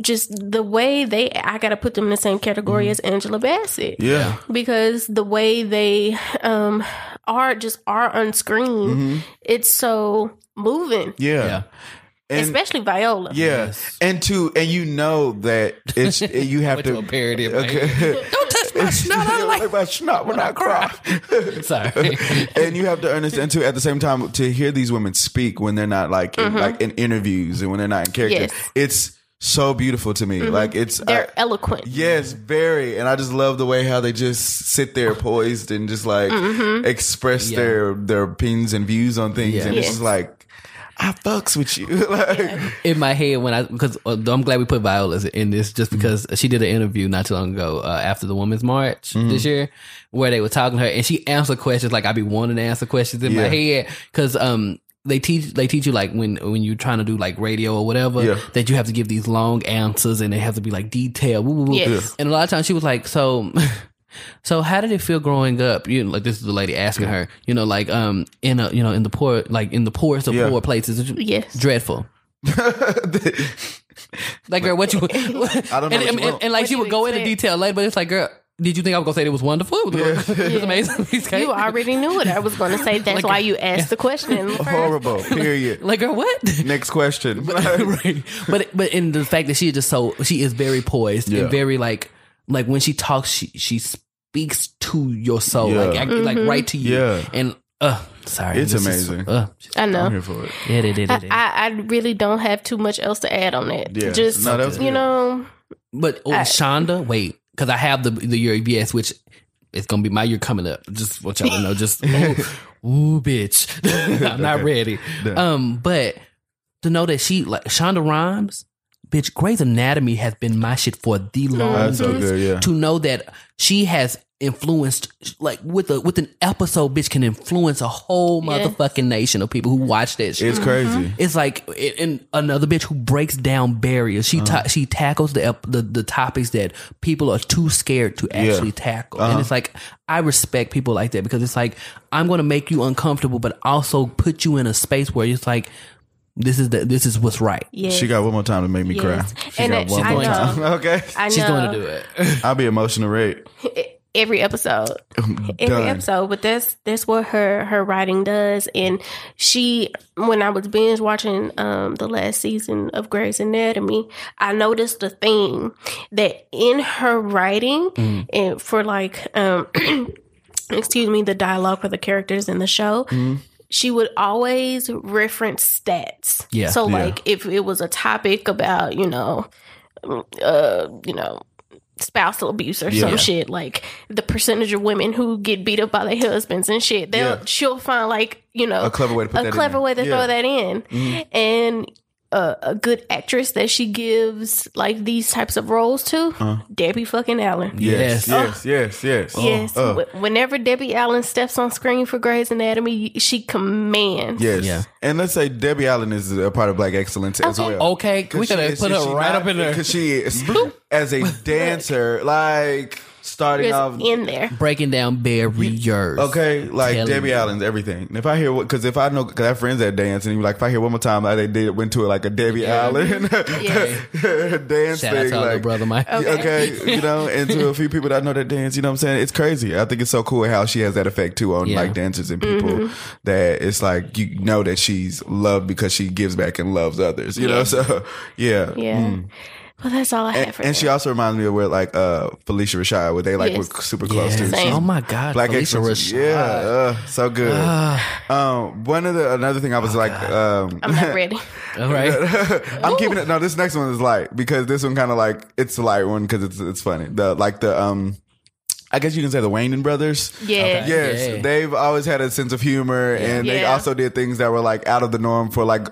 just the way they I gotta put them in the same category as Angela Bassett Mm-hmm. yeah. because the way they um are just are on screen it's so moving Yeah. Yeah. And, especially Viola yeah. Yes. And to and you know that it's you have to to a parody of Okay. Don't touch my snot. I don't like my snot when I cry. Sorry. and you have to understand too at the same time to hear these women speak when they're not like in, like in interviews and when they're not in character. Yes. It's so beautiful to me. Like it's they're I- eloquent Yes, very. And I just love the way how they just sit there poised and just like express Yeah. their their opinions and views on things. Yeah. And it's Yes. just like, I fucks with you. like, in my head when I because uh, I'm glad we put Viola in this just because she did an interview not too long ago uh, after the Women's March this year where they were talking to her and she answered questions like I be wanting to answer questions in my Yeah. head because um they teach they teach you like when when you're trying to do like radio or whatever Yeah. that you have to give these long answers and they have to be like detailed woo, woo, woo. Yes. and a lot of times she was like so so how did it feel growing up you know like this is the lady asking her you know like um in a you know in the poor like in the poorest of Yeah. poor places Yes. dreadful like, girl, what you? I don't know And, what and, you and, want. and, like, What she would you go into detail later, but it's like, girl, did you think I was gonna say it was wonderful? It was, it was amazing. You already knew what I was going to say that's Like- why you asked the question in the first. horrible. Period. like, girl, what? Next question. right. But but in the fact that she is just so she is very poised Yeah. and very like like when she talks, she she speaks to your soul, Yeah. like act- like right to you. Yeah. And uh, sorry, It's this is- amazing. uh, I know I'm here for it. yeah, it, it, I, it, it. I I really don't have too much else to add on that Yeah. just No, that you good. know But oh, I- Shonda, wait, because I have the the year of yes, which it's gonna be my year coming up. Just want y'all to know, just ooh, ooh bitch, I'm not ready. Um, but to know that she like Shonda Rhimes, bitch, Grey's Anatomy has been my shit for the longest. That's so good, yeah. To know that she has influenced like with a with an episode bitch can influence a whole Yeah. motherfucking nation of people who watch that shit. It's mm-hmm. crazy. It's like and another bitch who breaks down barriers. She ta- she tackles the, the the topics that people are too scared to actually tackle. And uh-huh. it's like I respect people like that because it's like I'm going to make you uncomfortable, but also put you in a space where it's like this is the this is what's right. Yes. She got one more time to make me Yes. cry. She And got it- one more time. Okay. I know. She's going to do it. I'll be emotional rate. every episode every Done. episode but that's that's what her her writing does and she when i was binge watching um the last season of grey's anatomy i noticed a theme that in her writing Mm. and for like um excuse me the dialogue for the characters in the show Mm. she would always reference stats Yeah. so Yeah. like if it was a topic about you know uh you know spousal abuse or Yeah. some shit like the percentage of women who get beat up by their husbands and shit they'll Yeah. she'll find like you know A clever way to put a clever way to Yeah. Mm-hmm. throw that in and uh, a good actress that she gives like these types of roles to debbie fucking allen Yes, Yes. yes, yes, yes. Yes. Uh, Whenever Debbie Allen steps on screen for Grey's Anatomy, she commands. yes. Yeah. And let's say Debbie Allen is a part of Black Excellence as well. Okay, we could have put her right up in there. Because she is, as a dancer, like starting Just off. in there. Breaking down barriers. Okay, like Telling Debbie you. Allen's everything. And if I hear what, because if I know, because I have friends that dance, and you're like if I hear one more time, like they did went to like a Debbie Allen dance Shout out thing, to like brother Mike. okay. you know, and to a few people that know that dance, you know what I'm saying? It's crazy. I think it's so cool how she has that effect too on Yeah. like dancers and people mm-hmm. that it's like you know that she's loved because she gives back and loves others, you know? So, yeah. Yeah. Mm. Well, that's all I have And, for and she also reminds me of where like uh Phylicia Rashad, where they like Yes. were super close to. Same. Oh my God. Black Phylicia Excellence. Rashad. Yeah, uh, so good. um, one of the another thing I was like, um, I'm not ready. All right. I'm keeping it. No, this next one is light because this one kind of like it's a light one because it's it's funny. The like the um, I guess you can say the Wayans brothers. Yeah. Yes, Yeah. they've always had a sense of humor, and they Yeah. also did things that were like out of the norm for like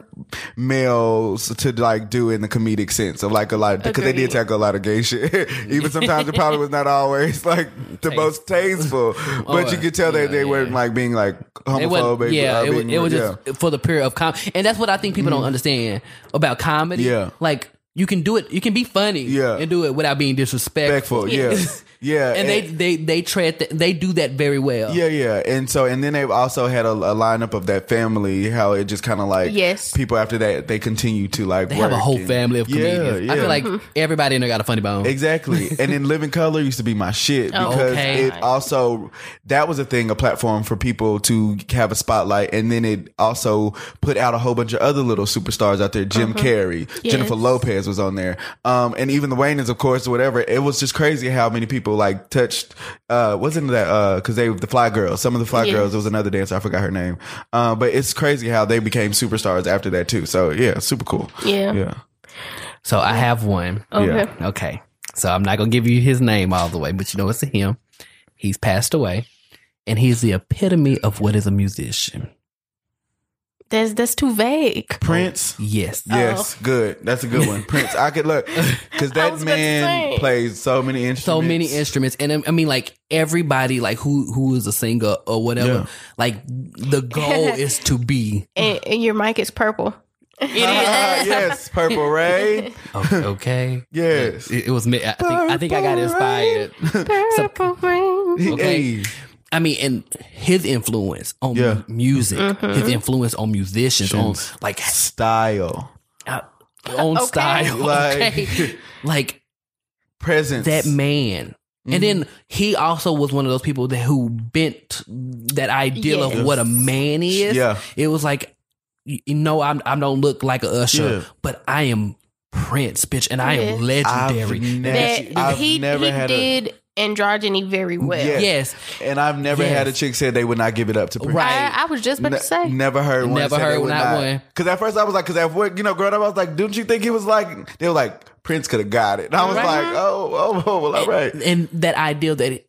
males to like do in the comedic sense of like a lot because they did Agreed. tackle a lot of gay shit. Even sometimes it probably was not always like the most tasteful, but you oh, could tell that yeah, they weren't like being like homophobic. yeah, it, was, being- it was yeah. just for the period of comedy, and that's what I think people don't mm-hmm. understand about comedy. Yeah. like you can do it, you can be funny, Yeah. and do it without being disrespectful. respectful. Yeah, yeah, and they they they tread th- they do that very well. Yeah, yeah, and so and then they've also had a, a lineup of that family. How it just kind of like Yes. people after that they continue to like They have a whole and- family of Yeah, comedians. I feel like everybody in there got a funny bone. Exactly. and then Living Color used to be my shit Oh, because okay. it also that was a thing, a platform for people to have a spotlight, and then it also put out a whole bunch of other little superstars out there. Jim Carrey, Jennifer Lopez was on there, um, and even the Wayans, of course, whatever. It was just crazy how many people like touched. Uh, wasn't that uh because they the Fly Girls, some of the Fly Yes. Girls. There was another dancer, I forgot her name. Uh, but it's crazy how they became superstars after that too. So yeah, super cool. Yeah. Yeah. So I have one. Okay. Yeah. Okay, so I'm not gonna give you his name all the way, but you know it's a him. He's passed away, and he's the epitome of what is a musician. That's that's too vague. Prince. Oh, yes. Oh. Yes, good. That's a good one. Prince. I could look because that was about to man say. plays so many instruments. so many instruments and I- i mean like everybody like who who is a singer or whatever Yeah. like the goal is to be And, and your mic is purple. Yes, Purple Ray. okay, okay. Yes. it, it was me i think i think i got inspired Purple rain. Okay. Hey. I mean and his influence on Yeah. music Mm-hmm. his influence on musicians on like Style, uh, on Okay. style Like- okay like presence. that man Mm-hmm. And then he also was one of those people that who bent that ideal Yes. of what a man is. Yeah. It was like, you you know, I'm, I don't look like a usher, Yeah. but I am Prince, bitch, and I am legendary. I've never, That I've he never he had a, did androgyny very well. Yeah. yes, and I've never Yes. had a chick say they would not give it up to Prince. Right. I, I was just about Ne- to say. Never heard one. Never say heard they would not one. Because at first I was like, because at work, you know, growing up, I was like, didn't you think he was like? They were like, Prince could have got it. And I was Right. like, oh, oh, oh, well, all right. and that ideal that it,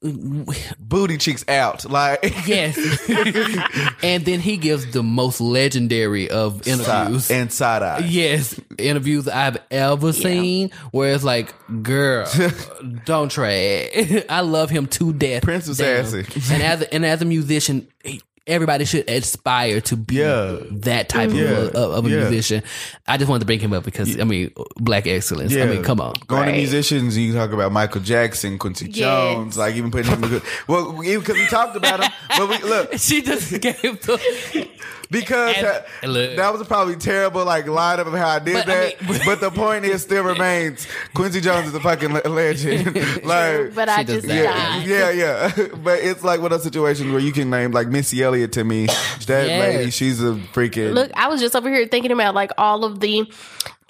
Booty cheeks out, like yes, and then he gives the most legendary of interviews. and side eye. Yes, interviews I've ever seen where it's like, girl, don't trade. I love him to death. Prince was Damn. sassy. and as a, and as a musician, he- everybody should aspire to be Yeah. that type Yeah. of, a, of a Yeah. musician. I just wanted to bring him up because I mean, black excellence. I mean, come on. Going to musicians, you talk about Michael Jackson, Quincy Yes. Jones, like even putting him in good. Well, because we talked about him, but we look She just gave the because And- that, look. that was probably terrible like lineup of how I did But, I that. mean- but the point is, still remains Quincy Jones is a fucking legend. like, But I just that. yeah, died. yeah, yeah. but it's like one of those situations where you can name like Missy Elliott to me. That Yes. lady, she's a freaking Look, I was just over here thinking about like all of the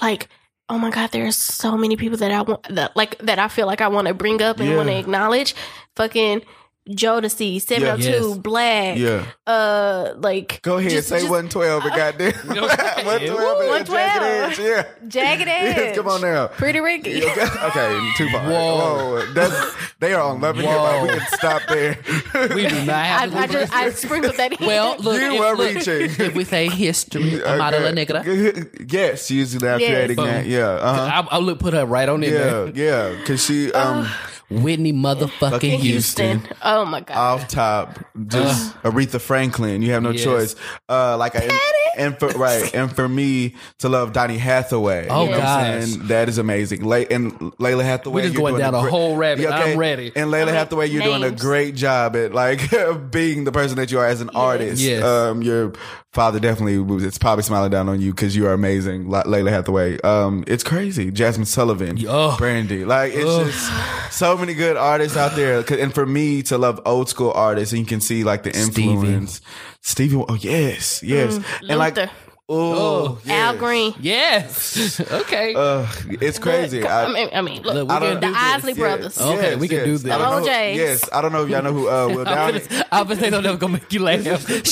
like oh my god, there's so many people that I want that like that I feel like I want to bring up and Yeah. want to acknowledge. Fucking Jodeci, 702, Yes. Black, Yeah. uh like Go ahead, just- say just 112 and goddamn. 112 and 112. Jagged Edge, Yeah. Jagged Edge. Yes, come on now. Pretty Ricky. Okay, okay, too far. Whoa. Whoa. That's, they are on Love and Hip Hop. We can stop there. we do not I, have to I just I sprinkled that in. Well, look, You if, were look, reaching. if we say history, Amara La Negra, Yes, she's now Yes. creating that. Yeah. Uh-huh. I, I would put her right on in Yeah, there. yeah, because she um Whitney motherfucking Houston. Houston. Oh my god. off top, just Aretha Franklin. You have no Yes. choice. Uh, like I, and for right, and for me to love Donny Hathaway. Oh, you know what gosh. that is amazing. Lay and Lalah Hathaway. We're just you're going doing down a great- whole rabbit. Yeah, I'm ready. And Lalah Hathaway, you're doing a great job at like being the person that you are as an artist. Yes. Um, your father definitely was. It's probably smiling down on you because you are amazing, La- Lalah Hathaway. Um, it's crazy. Jazmine Sullivan, Oh. Brandy, like it's just so many good artists out there. And for me to love old school artists, and you can see like the influence. Stevie, oh yes, yes, and like Luther. oh, Al. Green. Yes. okay. Uh, it's crazy. I, I, mean, I mean, look, Look, we I don't the can do Isley this, brothers. yes, Okay, yes, we can yes. do this. I don't know- James. Yes, I don't know if y'all know who uh, Will Downing. was I was saying that was gonna make you laugh. Shirley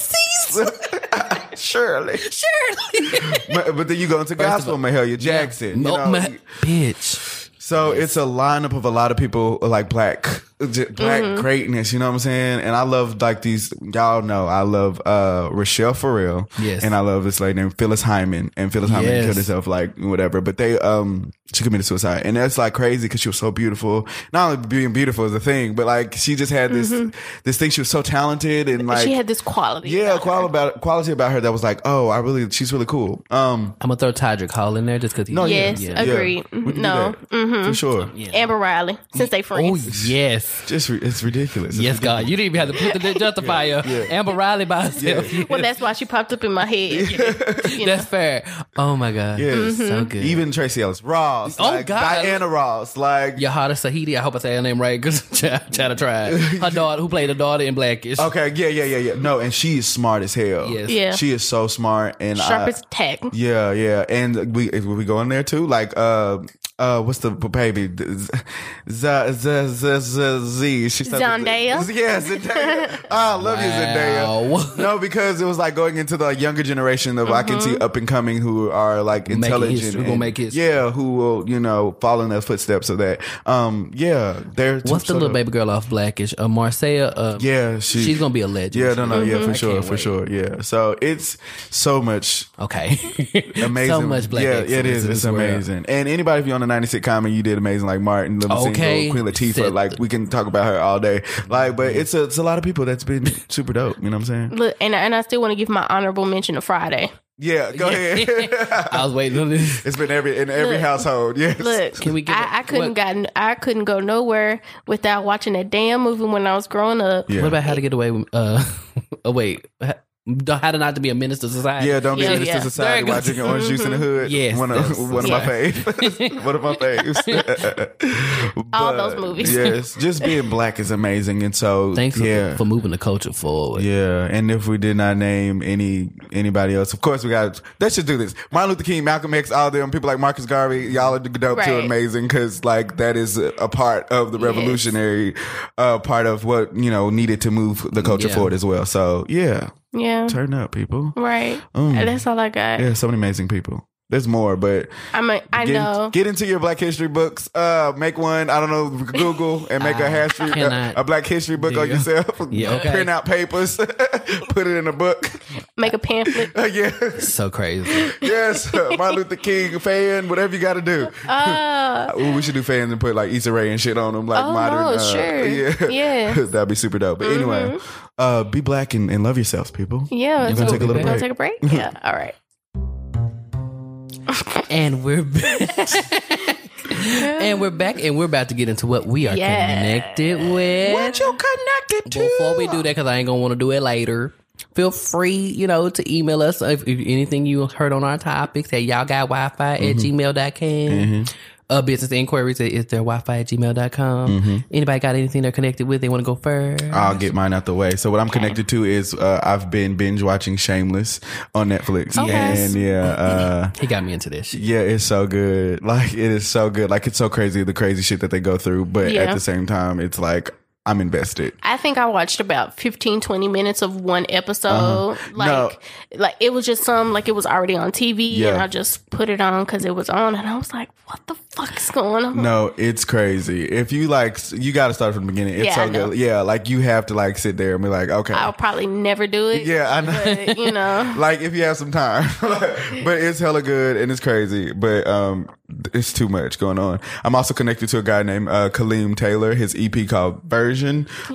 Caesar. Surely, Shirley. but but then you go into gospel, Mahalia Jackson. You No, know? ma- bitch. So it's a lineup of a lot of people like black, j- black Mm-hmm. greatness. You know what I'm saying? And I love like these. Y'all know I love uh Rachelle Ferrell. Yes. And I love this lady named Phyllis Hyman. And Phyllis Hyman Yes. killed herself like whatever. But they um she committed suicide, and that's like crazy because she was so beautiful. Not only being beautiful is a thing, but like she just had this this thing. She was so talented and like Mm-hmm. she had this quality. yeah, about her. quality about quality about her that was like, oh, I really, she's really cool. Um, I'm gonna throw Todrick Hall in there just because he. no, Yes, yeah, agreed. Yeah. We can do No, that, for sure. Amber Riley, since they Oh friends. yes. Just re- it's ridiculous. It's Yes, ridiculous. God. You didn't even have to put the justifier. yeah Amber Riley by herself. Well, that's why she popped up in my head. You know? That's fair. Oh my God. Yes. So good. Even Tracee Ellis Ross, Oh, like God. Diana Ross, like Yara Shahidi, I hope I say her name right because Chada tried. Her daughter, who played her daughter in Blackish. okay, yeah, yeah, yeah, yeah. No, and she is smart as hell. Yes. Yeah. she is so smart and Sharp I- as tack. Yeah, yeah, and we will we go in there too. Like, uh, uh, what's the baby? Z Z Z Z Z. She started with- Zendaya? Yeah, Zendaya. I love you, Zendaya. No, because it was like going into the younger generation of I can see Mm-hmm. up and coming who are like intelligent. history, who gonna make history. Yeah, who will you know follow in the footsteps of that. Um, yeah, they're What's the little baby girl off Blackish? Uh, Marsai. Uh, Yeah, she, she's gonna be a legend. Yeah, no, no, yeah, for I sure, for wait. sure, yeah. So it's so much Okay. amazing. so much black. Yeah, yeah, it excellence is. in It's this world. amazing. And anybody, if you're on the 96 comment, you did amazing. Like Martin, Limousine, Okay. Queen Latifah. Said- like we can talk about her all day. Like, but it's a, it's a lot of people that's been super dope. You know what I'm saying? Look, and and I still want to give my honorable mention to Friday. Yeah, go ahead. I was waiting on this. it's been every in every Look. household. Yes. Look, Can we give I, a- I couldn't what- gotten I couldn't go nowhere without watching that damn movie when I was growing up. Yeah. What about how to get away with? Uh, oh wait, how to not to be a minister to society? Yeah, don't be Yeah, in this yeah. society There while drinking orange juice in the hood. Yes, one that's- of one of my yeah. faves. one of my faves. All those movies. Yes, just being black is amazing, and so Thanks for- yeah. for moving the culture forward. Yeah, and if we did not name any anybody else, of course we got. Let's just do this. Martin Luther King, Malcolm X, all them people like Marcus Garvey, y'all are dope too, amazing because like that is a, a part of the revolutionary uh, part of what you know needed to move the culture Yeah. forward as well. So yeah, Yeah. turn up, people. Right. Mm. That's all I got. Yeah, so many amazing people. There's more, but I mean, I get, know. get into your Black History books. Uh, make one. I don't know. Google and make a history, cannot. a, a Black History book There on yourself. Yeah, okay. Print out papers, put it in a book. Make a pamphlet. Uh, yeah, So crazy. yes. Martin Luther King fan, whatever you got to do. Uh, Ooh, we should do fans and put like Issa Rae and shit on them, like Oh, modern. no, uh, sure. Yeah, Yeah. Mm-hmm. that'd be super dope. But anyway, uh, be black and, and love yourselves, people. yeah. We're gonna take a little we're gonna break. take a break. Yeah. All right. And we're back. and we're back, and we're about to get into what we are Yeah. connected with. What you connected to? Before we do that, because I ain't gonna want to do it later. Feel free, you know, to email us if, if anything you heard on our topics at y'all got Wi-Fi at gmail.com. Uh, business inquiries at is there Wi-Fi at gmail.com. Anybody got anything they're connected with? They want to go first? I'll get mine out the way. So what I'm connected to is uh, I've been binge watching Shameless on Netflix, Okay. and yeah, uh, he got me into this shit. yeah, it's so good. Like it is so good. Like it's so crazy the crazy shit that they go through, but Yeah. at the same time, it's like I'm invested. I think I watched about 15, 20 minutes of one episode. Like, No. like it was just some like it was already on TV, Yeah. and I just put it on because it was on, and I was like, "What the fuck is going on?" No, it's crazy. If you like, you got to start from the beginning. It's Yeah, so good. Yeah, like you have to like sit there and be like, okay, I'll probably never do it. yeah, I know. but, you know, like if you have some time but it's hella good and it's crazy but um it's too much going on i'm also connected to a guy named uh kaleem taylor his ep called version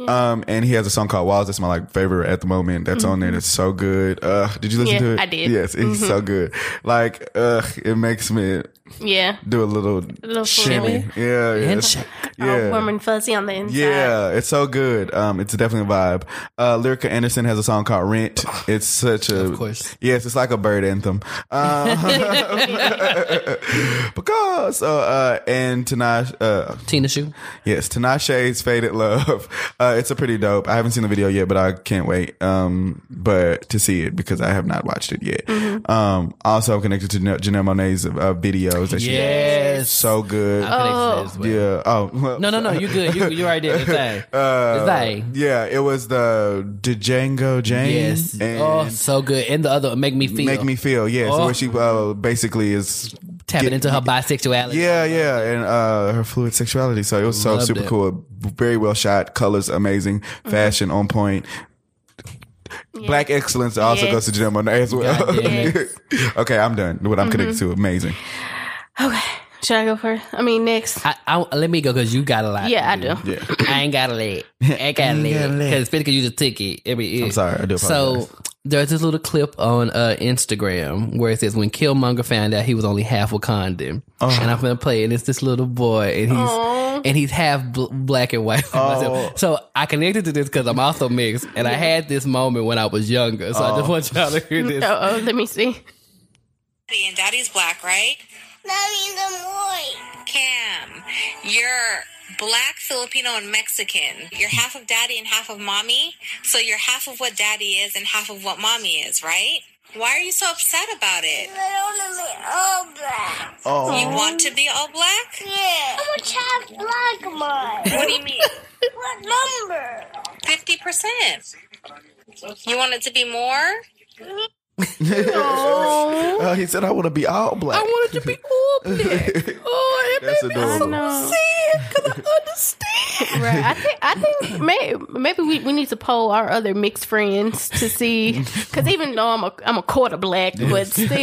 um and he has a song called walls. That's my like favorite at the moment. That's on there. That's so good. Uh did you listen Mm-hmm. Yeah, to it? I did. yes it's so good. Like uh it makes me yeah, do a little, little shimmy shimmy. yeah yeah And shake. all yeah warm and fuzzy on the inside. yeah, it's so good. Um, it's definitely a vibe. Uh, Lyrica Anderson has a song called "Rent." It's such a, Of course. yes, it's like a bird anthem. Um, because uh, uh, and Tinashe, uh, Tina Shoe. yes, Tinashe's "Faded Love." Uh, it's a pretty dope. I haven't seen the video yet, but I can't wait. Um, but to see it because I have not watched it yet. Mm-hmm. Um, also connected to Janelle Janelle Monae's uh, videos that she Yes. so good. I'm connected to that as well. yeah. Oh well, No, no, no. You good. You you right there. It's A. Uh, it's A. Yeah, it was the Django Jane. Yes. And oh, so good. And the other make me feel Make Me Feel, yes. Oh. Where she uh, basically is tapping get- into her bisexuality. Yeah, yeah, and uh, her fluid sexuality. So it was so Loved super it. cool. Very well shot. Colors amazing. Mm-hmm. Fashion on point. Black excellence also Yes. goes to Janelle Monae as well. God damn it. okay, I'm done. What I'm connected Mm-hmm. to, amazing. Okay, should I go first? I mean, next. I, I, let me go because you got a lot. Yeah, I do. Yeah. I ain't got a leg. I ain't got a leg. Because especially you just took it. I mean, I'm sorry, I do Apologize. So there's this little clip on uh, Instagram where it says when Killmonger found out he was only half Wakandan, Oh. and I'm gonna play it. And it's this little boy, and he's Aw. and he's half bl- black and white. Oh. So I connected to this because I'm also mixed, and I had this moment when I was younger. So I just want y'all to hear this. Oh, oh, let me see. And Daddy's black, right? Daddy's a boy. Cam, you're black, Filipino, and Mexican. You're half of Daddy and half of Mommy. So you're half of what Daddy is and half of what Mommy is, right? Why are you so upset about it? I want to be all black. Oh, You want to be all black? Yeah. How much half black am I? What do you mean? what number? 50%. You want it to be more? Uh, he said, "I want to be all black." I wanted to be all black. Oh, it That's made me adorable. No. because I understand. Right. I think I think may, maybe we, we need to poll our other mixed friends to see because even though I'm a I'm a quarter black, but still.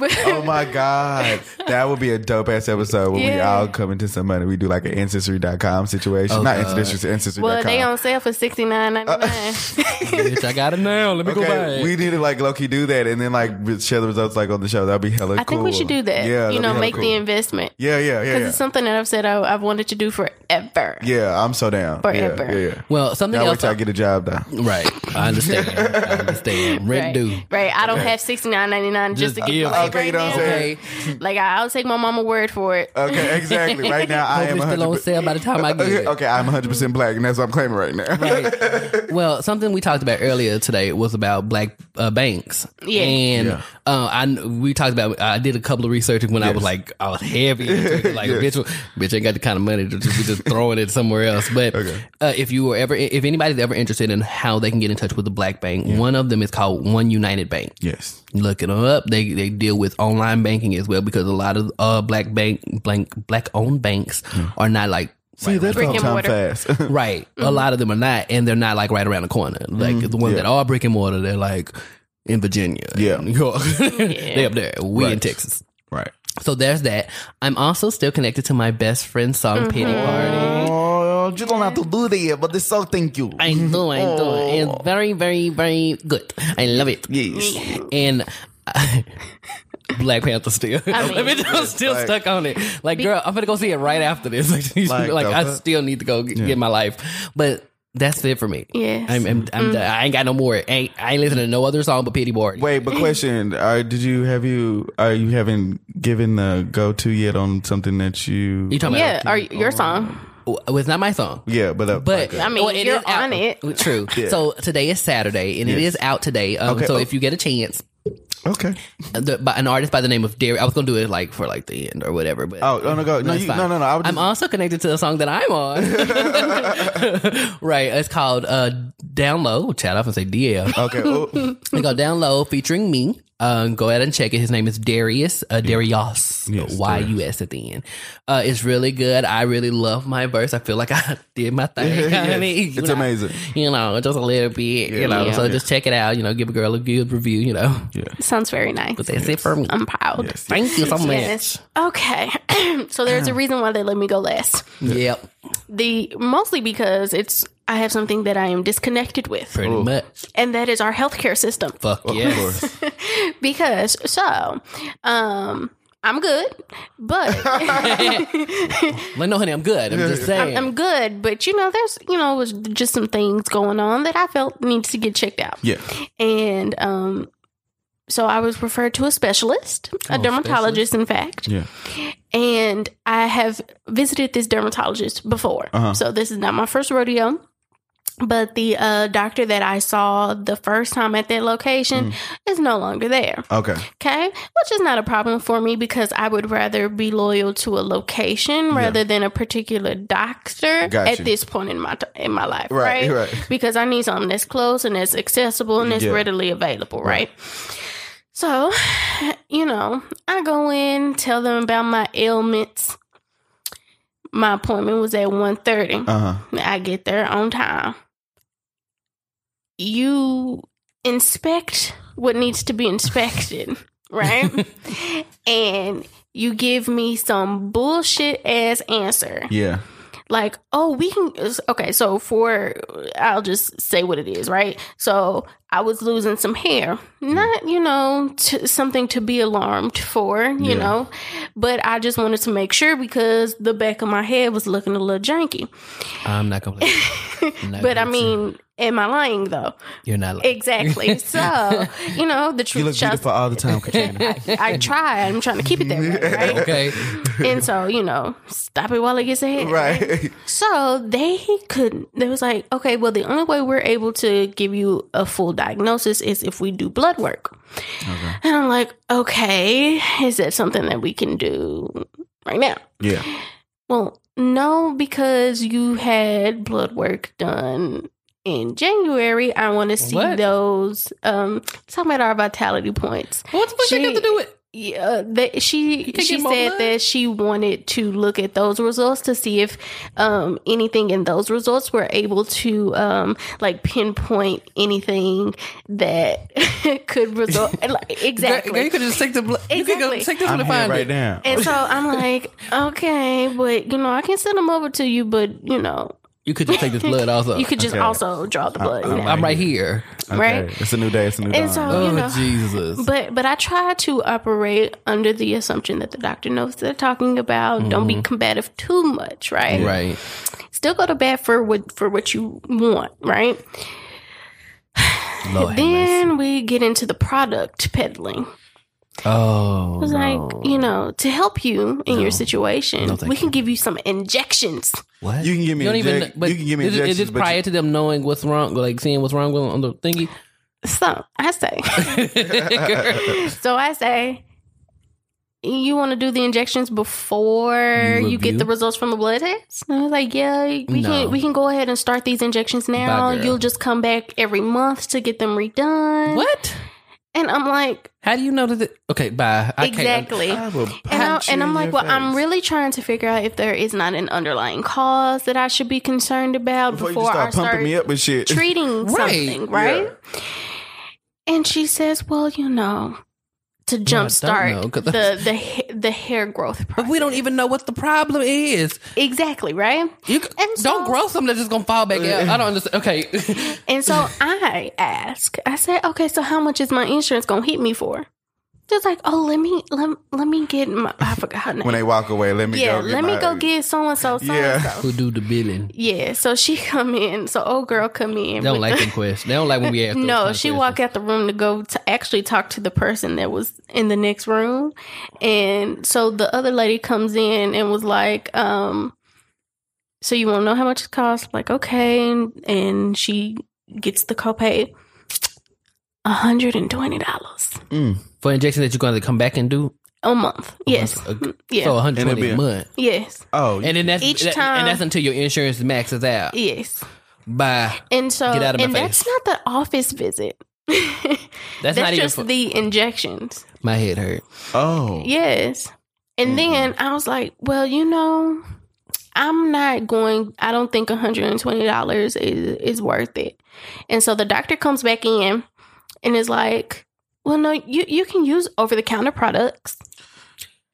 oh my god, that would be a dope ass episode when we all come into somebody. We do like an ancestry.com situation, Oh, not God. ancestry, ancestry.com. well, they on sale for sixty nine ninety nine. Bitch, I got it now. Let me go Okay, back. we need to like low key do that and then like share the results like on the show. That'd be hella I cool. I think we should do that. Yeah, you know, make cool. the investment Yeah, yeah, yeah, because yeah. it's something that I've said I, I've wanted to do forever. yeah, I'm so down. Forever. Yeah, yeah. yeah. well, something Now wait else. till I get a job though. right. I understand. I understand. Rent Right, due. right. I don't have sixty nine ninety nine just, Just to give get Okay, right you know what I'm now. saying? Okay. Like I'll take my mama word for it. Okay, exactly. Right now, I am Hopefully still on sale by the time I get Okay, it. okay, I'm 100 percent black, and that's what I'm claiming right now. Right. well, something we talked about earlier today was about black uh, banks. Yeah. And Yeah. uh, I we talked about. I did a couple of research when I was like I was heavy, into it. like Yes. bitch, bitch ain't got the kind of money to just be just throwing it somewhere else. But Okay. uh, if you were ever, if anybody's ever interested in how they can get in touch with the black bank, one of them is called One United Bank. Yes. Looking them up, they they deal with online banking as well because a lot of uh black bank blank black owned banks hmm. are not like See, that's Brick time fast. Right. A mm-hmm. lot of them are not, and they're not like right around the corner. Like mm-hmm. the ones yeah. that are brick and mortar, they're like in Virginia, Yeah. New York. they up there. We in Texas. right. So there's that. I'm also still connected to my best friend's song Pity Party. Oh, you don't have to do that, but it's so thank you. I do, I do. It's very, very, very good. I love it. Yes. And Black Panther still. I mean- mean, I'm still Like- stuck on it. Like, girl, I'm gonna go see it right after this. Like, Like, I still need to go get, get my life. But that's it for me. Yeah, I'm, I'm, I'm done. I ain't got no more. I ain't, I ain't listening to no other song but Pity Party. Wait, but question: uh, Did you have you are you haven't given the go to yet on something that you? You talking Yeah, about? or your song. Well, it's not my song. yeah, but uh, But like, I mean, well, it you're is out- on it. True. So today is Saturday, and it Yes. is out today. Um, Okay. So Oh. if you get a chance, okay. the, by an artist by the name of Derry, I was gonna do it like for like the end or whatever. But Oh, oh no, go no, you, no, no, no. I would I'm just, also connected to the song that I'm on. right. It's called uh, Down Low. Chat off and say DL. okay. Oh, It's called Down Low featuring me. Um, go ahead and check it. His name is Darius, uh, Darius, Yes, Y U S at the end. Uh, it's really good. I really love my verse. I feel like I did my thing. Yes, honey. You it's know, amazing. You know, just a little bit, you know, Yeah. so just check it out. You know, give a girl a good review, you know. Sounds very nice. But that's it for me. I'm proud. Yes, Thank you so much. Yes. Okay. so there's a reason why they let me go last. Yep. The mostly because it's I have something that I am disconnected with, Pretty much. and that is our healthcare system. Fuck Of yes. course. Because so, um, I'm good, but Like, no, honey, I'm good. I'm just saying. I'm good. But you know, there's you know, was just some things going on that I felt needs to get checked out. Yeah. and um, so I was referred to a specialist, a Oh, dermatologist, in fact. Yeah. and I have visited this dermatologist before. Uh-huh. So this is not my first rodeo. But the uh, doctor that I saw the first time at that location Mm. is no longer there. Okay. Okay. Which is not a problem for me because I would rather be loyal to a location rather than a particular doctor Got at you. this point in my t- in my life. Right, Right. right. Because I need something that's close and that's accessible and that's Yeah. readily available. Right. So, you know, I go in, tell them about my ailments. My appointment was at 1.30. Uh huh. I get there on time. You inspect what needs to be inspected, right? and you give me some bullshit ass answer. Yeah. Like, oh, we can. Okay, so for, I'll just say what it is, right? So I was losing some hair. Not, you know, to, something to be alarmed for, you Yeah. know, but I just wanted to make sure because the back of my head was looking a little janky. I'm not complaining. But I gonna- mean, am I lying though? you're not lying. Exactly. So, you know, the You truth look shall. beautiful all the time, Katrina. I try. I'm trying to keep it that way, right? Okay. And so, you know, stop it while it gets ahead. right. So they couldn't. They was like, okay, well, the only way we're able to give you a full diagnosis is if we do blood work. And I'm like, okay, is that something that we can do right now? Yeah. Well, no, because you had blood work done in January. I want to see What? those. Um, talking about our vitality points. What the fuck She- you got to do with? Yeah, that she she said blood? that she wanted to look at those results to see if um anything in those results were able to um like pinpoint anything that could result like, exactly. Girl, you could just take the blood. You could go Exactly. take this one I'm to find right it. now. and so I'm like, okay, but you know, I can send them over to you, but you know, You could just take this blood also. you could just Okay. also draw the blood. I'm you know? I'm right here. right? Okay. It's a new day. It's a new And dawn. so- Oh You know. Jesus. But but I try to operate under the assumption that the doctor knows what they're talking about. Don't be mm-hmm. combative too much, right? Right. Still go to bat for what for what you want, right? Lord have mercy. Then we get into the product peddling. Oh, I was like, you know, to help you in your situation, No, thank we can give you some injections. what? You can give me You don't even. But you can give me is, it- is injections, this but prior you- to them knowing what's wrong, like seeing what's wrong with on the thingy? So I say, so I say, you want to do the injections before You you, get the results from the blood test? And I was like, yeah, we No. can we can go ahead and start these injections now. Bye. You'll just come back every month to get them redone. What? And I'm like, How do you know that? It, okay, bye. I can't- exactly. I will And, I, and I'm like, your well, I'm really trying to figure out if there is not an underlying cause that I should be concerned about before, before, you I start pumping start me up and shit. treating Right, something, right? And she says, "Well, you know, to jumpstart the the the hair growth But we don't even know what the problem is. exactly right." You c- And don't so- grow something that's just gonna fall back out. I don't understand. Okay, And so I ask, I said, "Okay, so how much is my insurance gonna hit me for?" Just like, "Oh, let me let, let me get my I forgot her name. When they walk away, let me yeah, go. Get let me my- go get so and so, so Yeah. who do the billing? Yeah, so she come in. So old girl come in. They don't like the- them questions. They don't like when we ask. No, she questions. walked out the room to go to actually talk to the person that was in the next room. And so the other lady comes in and was like, um, so you want to know how much it costs? Like, okay. And, and she gets the copay. $120 for injections that you're going to come back and do. a month. Yes. Uh, Yeah. So 120 a a- month, yes. Oh, and then that's Each that- time- and that's until your insurance maxes out. Yes. By And so, Get out of my and that's not the office visit. that's, That's not even just for, the injections. my head hurt. oh, Yes. And then I was like, well, you know, I'm not going, I don't think $120 is, is worth it. And so the doctor comes back in and is like, well, no, you, you can use over the counter products.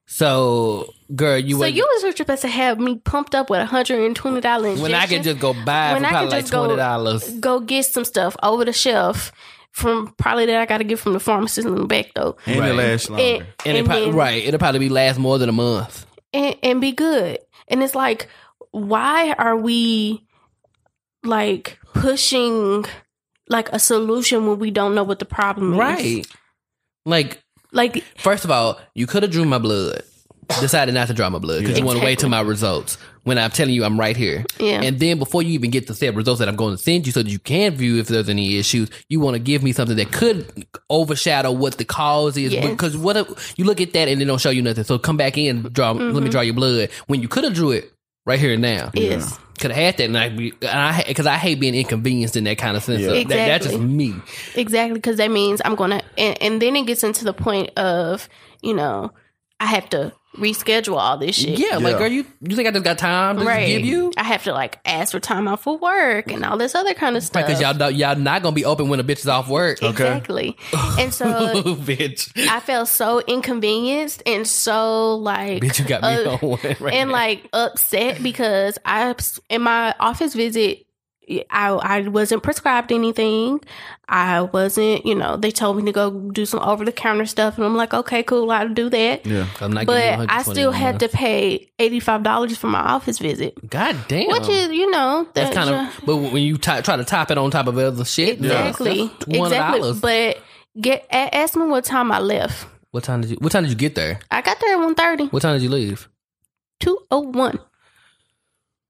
So, girl, you so went- you was supposed to have me pumped up with $120 when I could just go buy When for I probably could like go- twenty dollars. go get some stuff over the shelf from probably that I got to get from the pharmacist in the back though. and Right. it lasts longer. And, And, it and probably, then- right, it'll probably be last more than a month. and, and be good. And it's like, why are we like pushing like a solution when we don't know what the problem is? Right. Like, Like, first of all, you could have drew my blood. Decided not to draw my blood because you want to wait till my results. When I'm telling you I'm right here, Yeah. and then before you even get the set results that I'm going to send you, so that you can view if there's any issues, you want to give me something that could overshadow what the cause is. Yes. Because what if you look at that and it don't show you nothing? So come back in, draw. Let Mm-hmm. me draw your blood when you could have drew it right here and now. yes. Could have had that, and I be, and I because I hate being inconvenienced in that kind of sense. Yeah. So that, that's just me. Exactly. Because that means I'm going to, and, and then it gets into the point of, you know, I have to reschedule all this shit. Yeah, like Yeah. girl, you you think I just got time to just Right. give you? I have to like ask for time off for work and all this other kind of stuff. Because y'all don't- y'all not gonna be open when a bitch is off work. Exactly. and so bitch, I felt so inconvenienced and so like bitch, you got me uh, on one right and now. like upset because I in my office visit I I wasn't prescribed anything. I wasn't, you know, they told me to go do some over the counter stuff and I'm like, okay, cool, I'll do that. yeah, I'm not But I still had to pay eighty five dollars for my office visit, God damn, which is, you know, that's that- kind of. But when you t- try to top it on top of other shit, exactly, exactly. But get ask me what time I left. What time did you? What time did you get there? I got there at one thirty. What time did you leave? Two oh one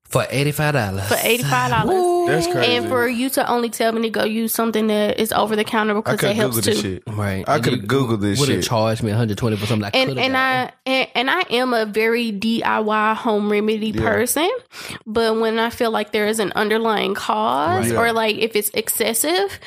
For eighty five dollars. for eighty five dollars. That's crazy. And for you to only tell me to go use something that is over the counter because it helps Google too. this shit. Right, I could have googled this Would have charged me 120 for something I could And and I and, and I am a very DIY home remedy Yeah. person, but when I feel like there is an underlying cause Right. or like if it's excessive,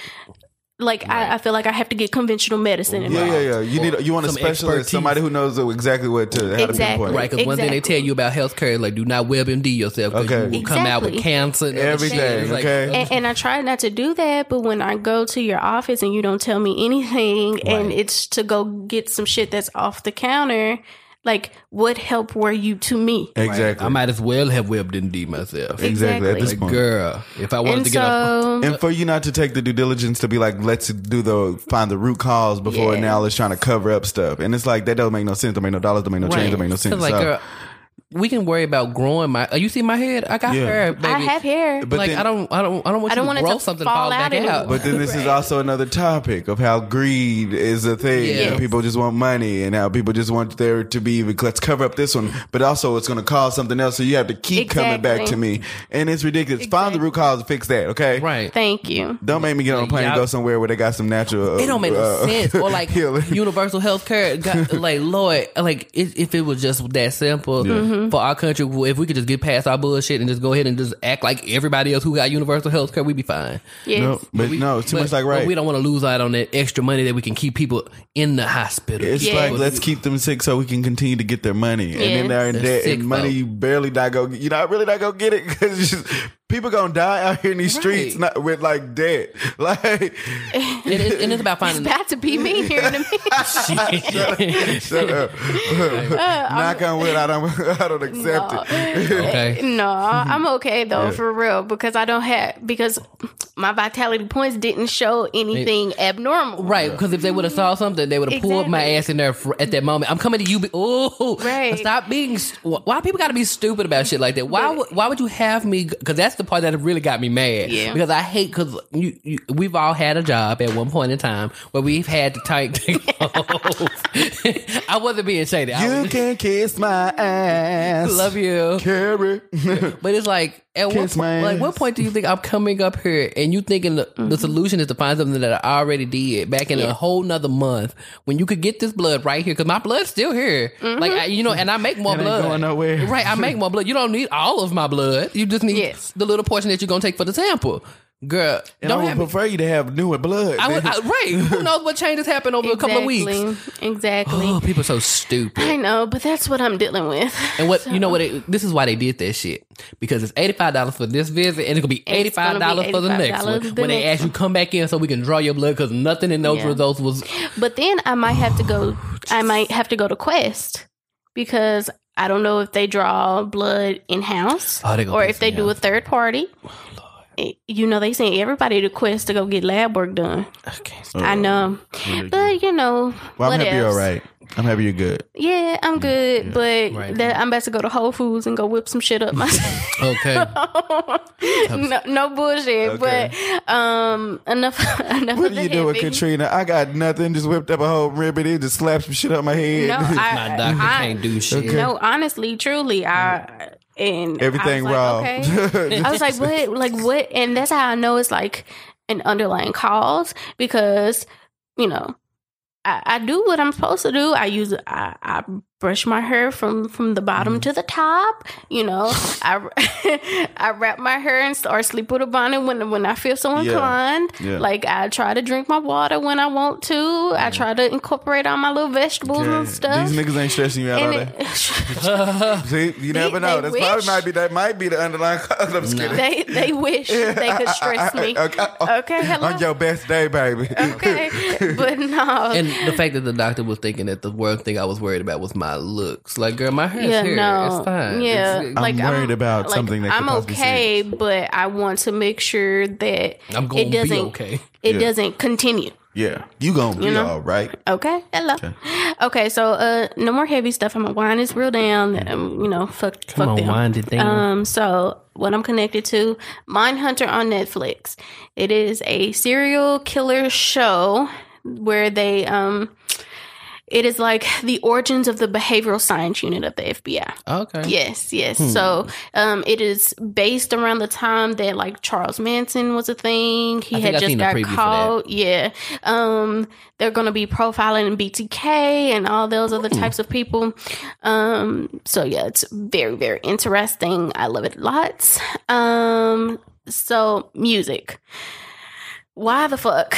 like I, I feel like I have to get conventional medicine Yeah, involved. yeah, yeah. You need you want a specialist, expertise. somebody who knows exactly what to how to Exactly. pinpoint. Right, because one thing they tell you about healthcare is like, do not WebMD yourself. 'cause Okay. you will come out with cancer. And Everything, like, okay? And, and I try not to do that, but when I go to your office and you don't tell me anything, and it's to go get some shit that's off the counter, like what help were you to me? Exactly. I might as well have WebMD myself. exactly. At this Exactly. point. Girl, if I wanted And to get up, so, And for you not to take the due diligence to be like, let's do the find the root cause before Yeah. now it's trying to cover up stuff. And it's like that don't make no sense. Don't make no dollars. Don't make no change. Don't make no sense. Cause like, So, girl, we can worry about growing my. uh, You see my head? I got Yeah. hair, baby. I have hair. But like then- I don't, I don't, I don't want I don't you want to it grow to something fall fall back out out. anymore. But then this is also another topic of how greed is a thing. Yes. And people just want money and how people just want there to be, let's cover up this one. But also it's going to cause something else. So you have to keep coming back to Exactly. me. And it's ridiculous. Find the root cause and fix that. Okay. right. Thank you. Don't make me get on a plane and Y'all- go somewhere where they got some natural. It don't make no uh, sense. Or like healing. universal health care. Got, like Lord, like if, if it was just that simple Mm-hmm. for our country, if we could just get past our bullshit and just go ahead and just act like everybody else who got universal health care, we'd be fine. Yes. No, but no, it's too But- much like right. we don't want to lose out on that extra money that we can keep people in the hospital. It's Yes. like let's keep them sick so we can continue to get their money, and then Yes. they're in They're debt sick and money folk. you barely not go. You're not really not gonna get it because people gonna die out here in these streets not, with like debt. Like and, it, and it's about finding. It's about to be me here in a minute. shut up, knock on wood. I don't I don't accept it. okay. No, I'm okay though, for real, because I don't have because my vitality points didn't show anything abnormal. Right, because if they would have saw mm-hmm. something, they would have pulled my ass in there for, at that moment. I'm coming to you. Oh, Right. Stop being. Why people got to be stupid about shit like that? Why? would Why would you have me? Because that's the part that really got me mad. Yeah. Because I hate because you, you, we've all had a job at one point in time where we've had to take. I wasn't being shady. I You was, can kiss my ass, love you. Kerry. But it's like at what Kiss my point, like what point do you think I'm coming up here and you thinking the, Mm-hmm. the solution is to find something that I already did back in a whole nother month when you could get this blood right here because my blood's still here. Mm-hmm. Like I, you know, and I make more blood. going nowhere. Right, I make more blood. You don't need all of my blood. You just need Yes. the little portion that you're gonna take for the sample, girl. And don't would have. me- prefer you to have newer blood. I would, I, right. Who knows what changes happen over a couple of weeks? Exactly. Exactly. Oh, people are so stupid. I know, but that's what I'm dealing with. And what you know what? It, this is why they did that shit because it's eighty five dollars for this visit, and it's gonna be eighty It's gonna five be dollars for the next one. the when they ask you come back in so we can draw your blood because nothing in those Yeah. results was. But then I might have to go. I might have to go to Quest because I don't know if they draw blood in house Oh, or if they me do a third party. You know, they send everybody to Quest to go get lab work done. Okay. I know, but you know, well, I'm what happy you're else? all right. I'm happy you're good. Yeah, I'm good, but Right. that, I'm about to go to Whole Foods and go whip some shit up myself. Okay. no, no bullshit, Okay. but um, enough. enough What of are you doing, heavy. Katrina? I got nothing. Just whipped up a whole ribbon and just slapped some shit up my head. No, I, My doctor I- can't do shit. No, honestly, truly, I and Everything raw. like, okay. I was like, what? Like what? And that's how I know it's like an underlying cause because you know I, I do what I'm supposed to do. I use I, I brush my hair from from the bottom Mm-hmm. to the top. You know, I I wrap my hair and or sleep with a bonnet when when I feel so inclined. Yeah. Like I try to drink my water when I want to. I try to incorporate all my little vegetables Yeah. and stuff. These niggas ain't stressing you out all and day. it, See, you never know. they That's probably might be that might be the underlying cause. I'm just kidding. they they wish they could stress me. Okay, Okay, hello. on your best day, baby. Okay, but no. And the fact that the doctor was thinking that the one thing I was worried about was my looks. Like, girl, my hair's yeah, here. no, It's fine. yeah. It's- like I'm worried about something that I'm possibly okay, but I want to make sure that I'm gonna it be doesn't. okay. It Yeah. doesn't continue. yeah, you gonna be You know? all right. Okay, hello. Okay, so uh, no more heavy stuff. I'm gonna wind this real down. Um, you know, fuck, Come fuck on, them. wind it down. Um, so what I'm connected to, Mindhunter on Netflix. It is a serial killer show where they um, it is like the origins of the behavioral science unit of the FBI. okay. Yes, yes. Hmm. So, um, it is based around the time that like Charles Manson was a thing. He had I've just got preview for that. caught. Yeah. Um, they're going to be profiling BTK and all those other types of people. Um, so yeah, it's very, very interesting. I love it lots. Um, so music. Why the fuck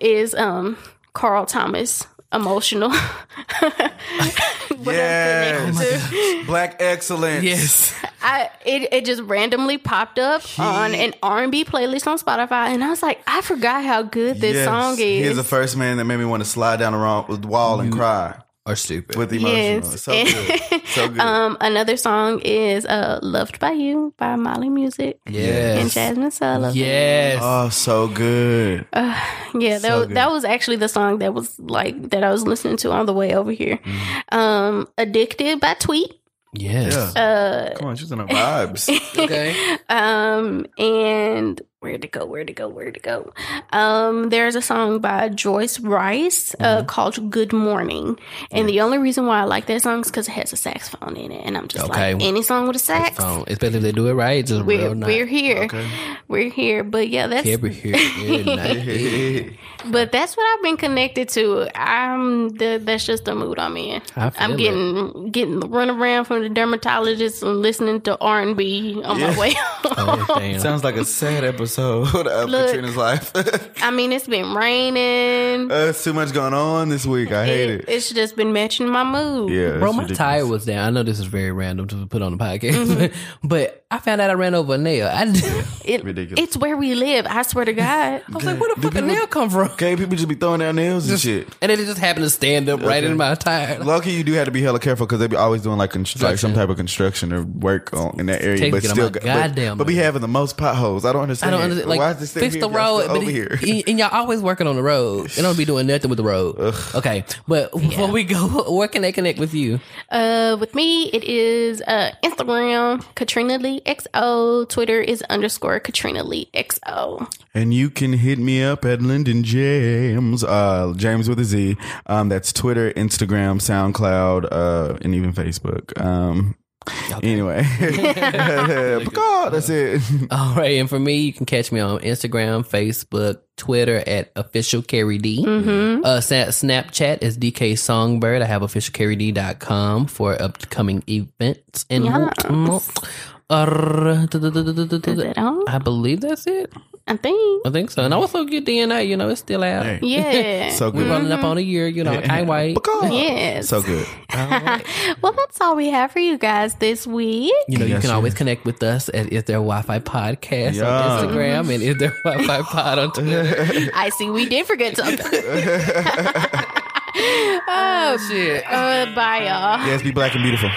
is um Carl Thomas emotional? What I'm connected to. Yes, black excellence. Yes. I it, it just randomly popped up on an R and B playlist on Spotify, and I was like, I forgot how good this Yes. song is. He's the first man that made me want to slide down the wrong wall and cry Or stupid. with emotional. Yes. So good, so good. um, another song is uh, "Loved by You" by Molly Music yes. and Jazmine Sullivan. Yes. oh, so good. Yeah, that, So was, good. that was actually the song that was like that I was listening to on the way over here. Mm-hmm. Um, "Addicted" by Tweet. Yes. Yeah. Come on, she's in her vibes. Okay. Um, and where'd it go? where to go? where to go? Um, there's a song by Joyce Wrice uh, called "Good Morning," and the only reason why I like that song is because it has a saxophone in it, and I'm just Okay. like any song with a sax. Phone. Especially if they do it right. Just We're, real nice. we're here. Okay. We're here. But yeah, that's Every here. Every night. but that's what I've been connected to. I'm the, that's just the mood I'm in. I feel I'm it. getting getting the run around from the dermatologist and listening to R and B on my way. home. Oh. Sounds like a sad episode of Look. Katrina's life. I mean, it's been raining. uh, it's too much going on this week. I hate it. It's just been matching my mood. Yeah, Bro, my ridiculous. tire was down. I know this is very random to put on the podcast, Mm-hmm. but I found out I ran over a nail. I, It- Ridiculous. It's where we live. I swear to God. I was like, where the fuck a nail come from? Okay, people just be throwing down nails and shit. And then it just happened to stand up right in my tire. Lucky you do have to be hella careful because they be always doing like, const- like some type of construction or work on, in that area. Take but it on still, my but, goddamn but be nerves. having the most potholes. I don't I understand. Don't understand. Like, Why is this fix here? the Y'all road, but over it- here. and y'all always working on the road. They don't be doing nothing with the road. Okay, but before we go, where can they connect with you? Uh, with me, it is uh Instagram Katrina Lee XO. Twitter is underscore Katrina Lee XO. And you can hit me up at Lyndon Jamez, uh, James with a Z. Um, that's Twitter, Instagram, SoundCloud, uh, and even Facebook. Um, anyway, God, that's it. All right, and for me, you can catch me on Instagram, Facebook, Twitter at official Kerry D. Mm-hmm. Uh, Snapchat is DK Songbird. I have officialkerryd.com for upcoming events and Yes. Whatnot. Uh, Is that all? I believe that's it. I think. I think so. And I also get DNA, you know, it's still out. Hey, Yeah. so good. We're good. running up on a year, you know, I can't wait. God. yes. So good. well, that's all we have for you guys this week. You know, you Yes, can always connect with us at Is There Wi-Fi Podcast Yeah. on Instagram and Is There Wi-Fi Pod on Twitter. I see we did forget something. oh, shit. uh, bye, y'all. Yes, be black and beautiful.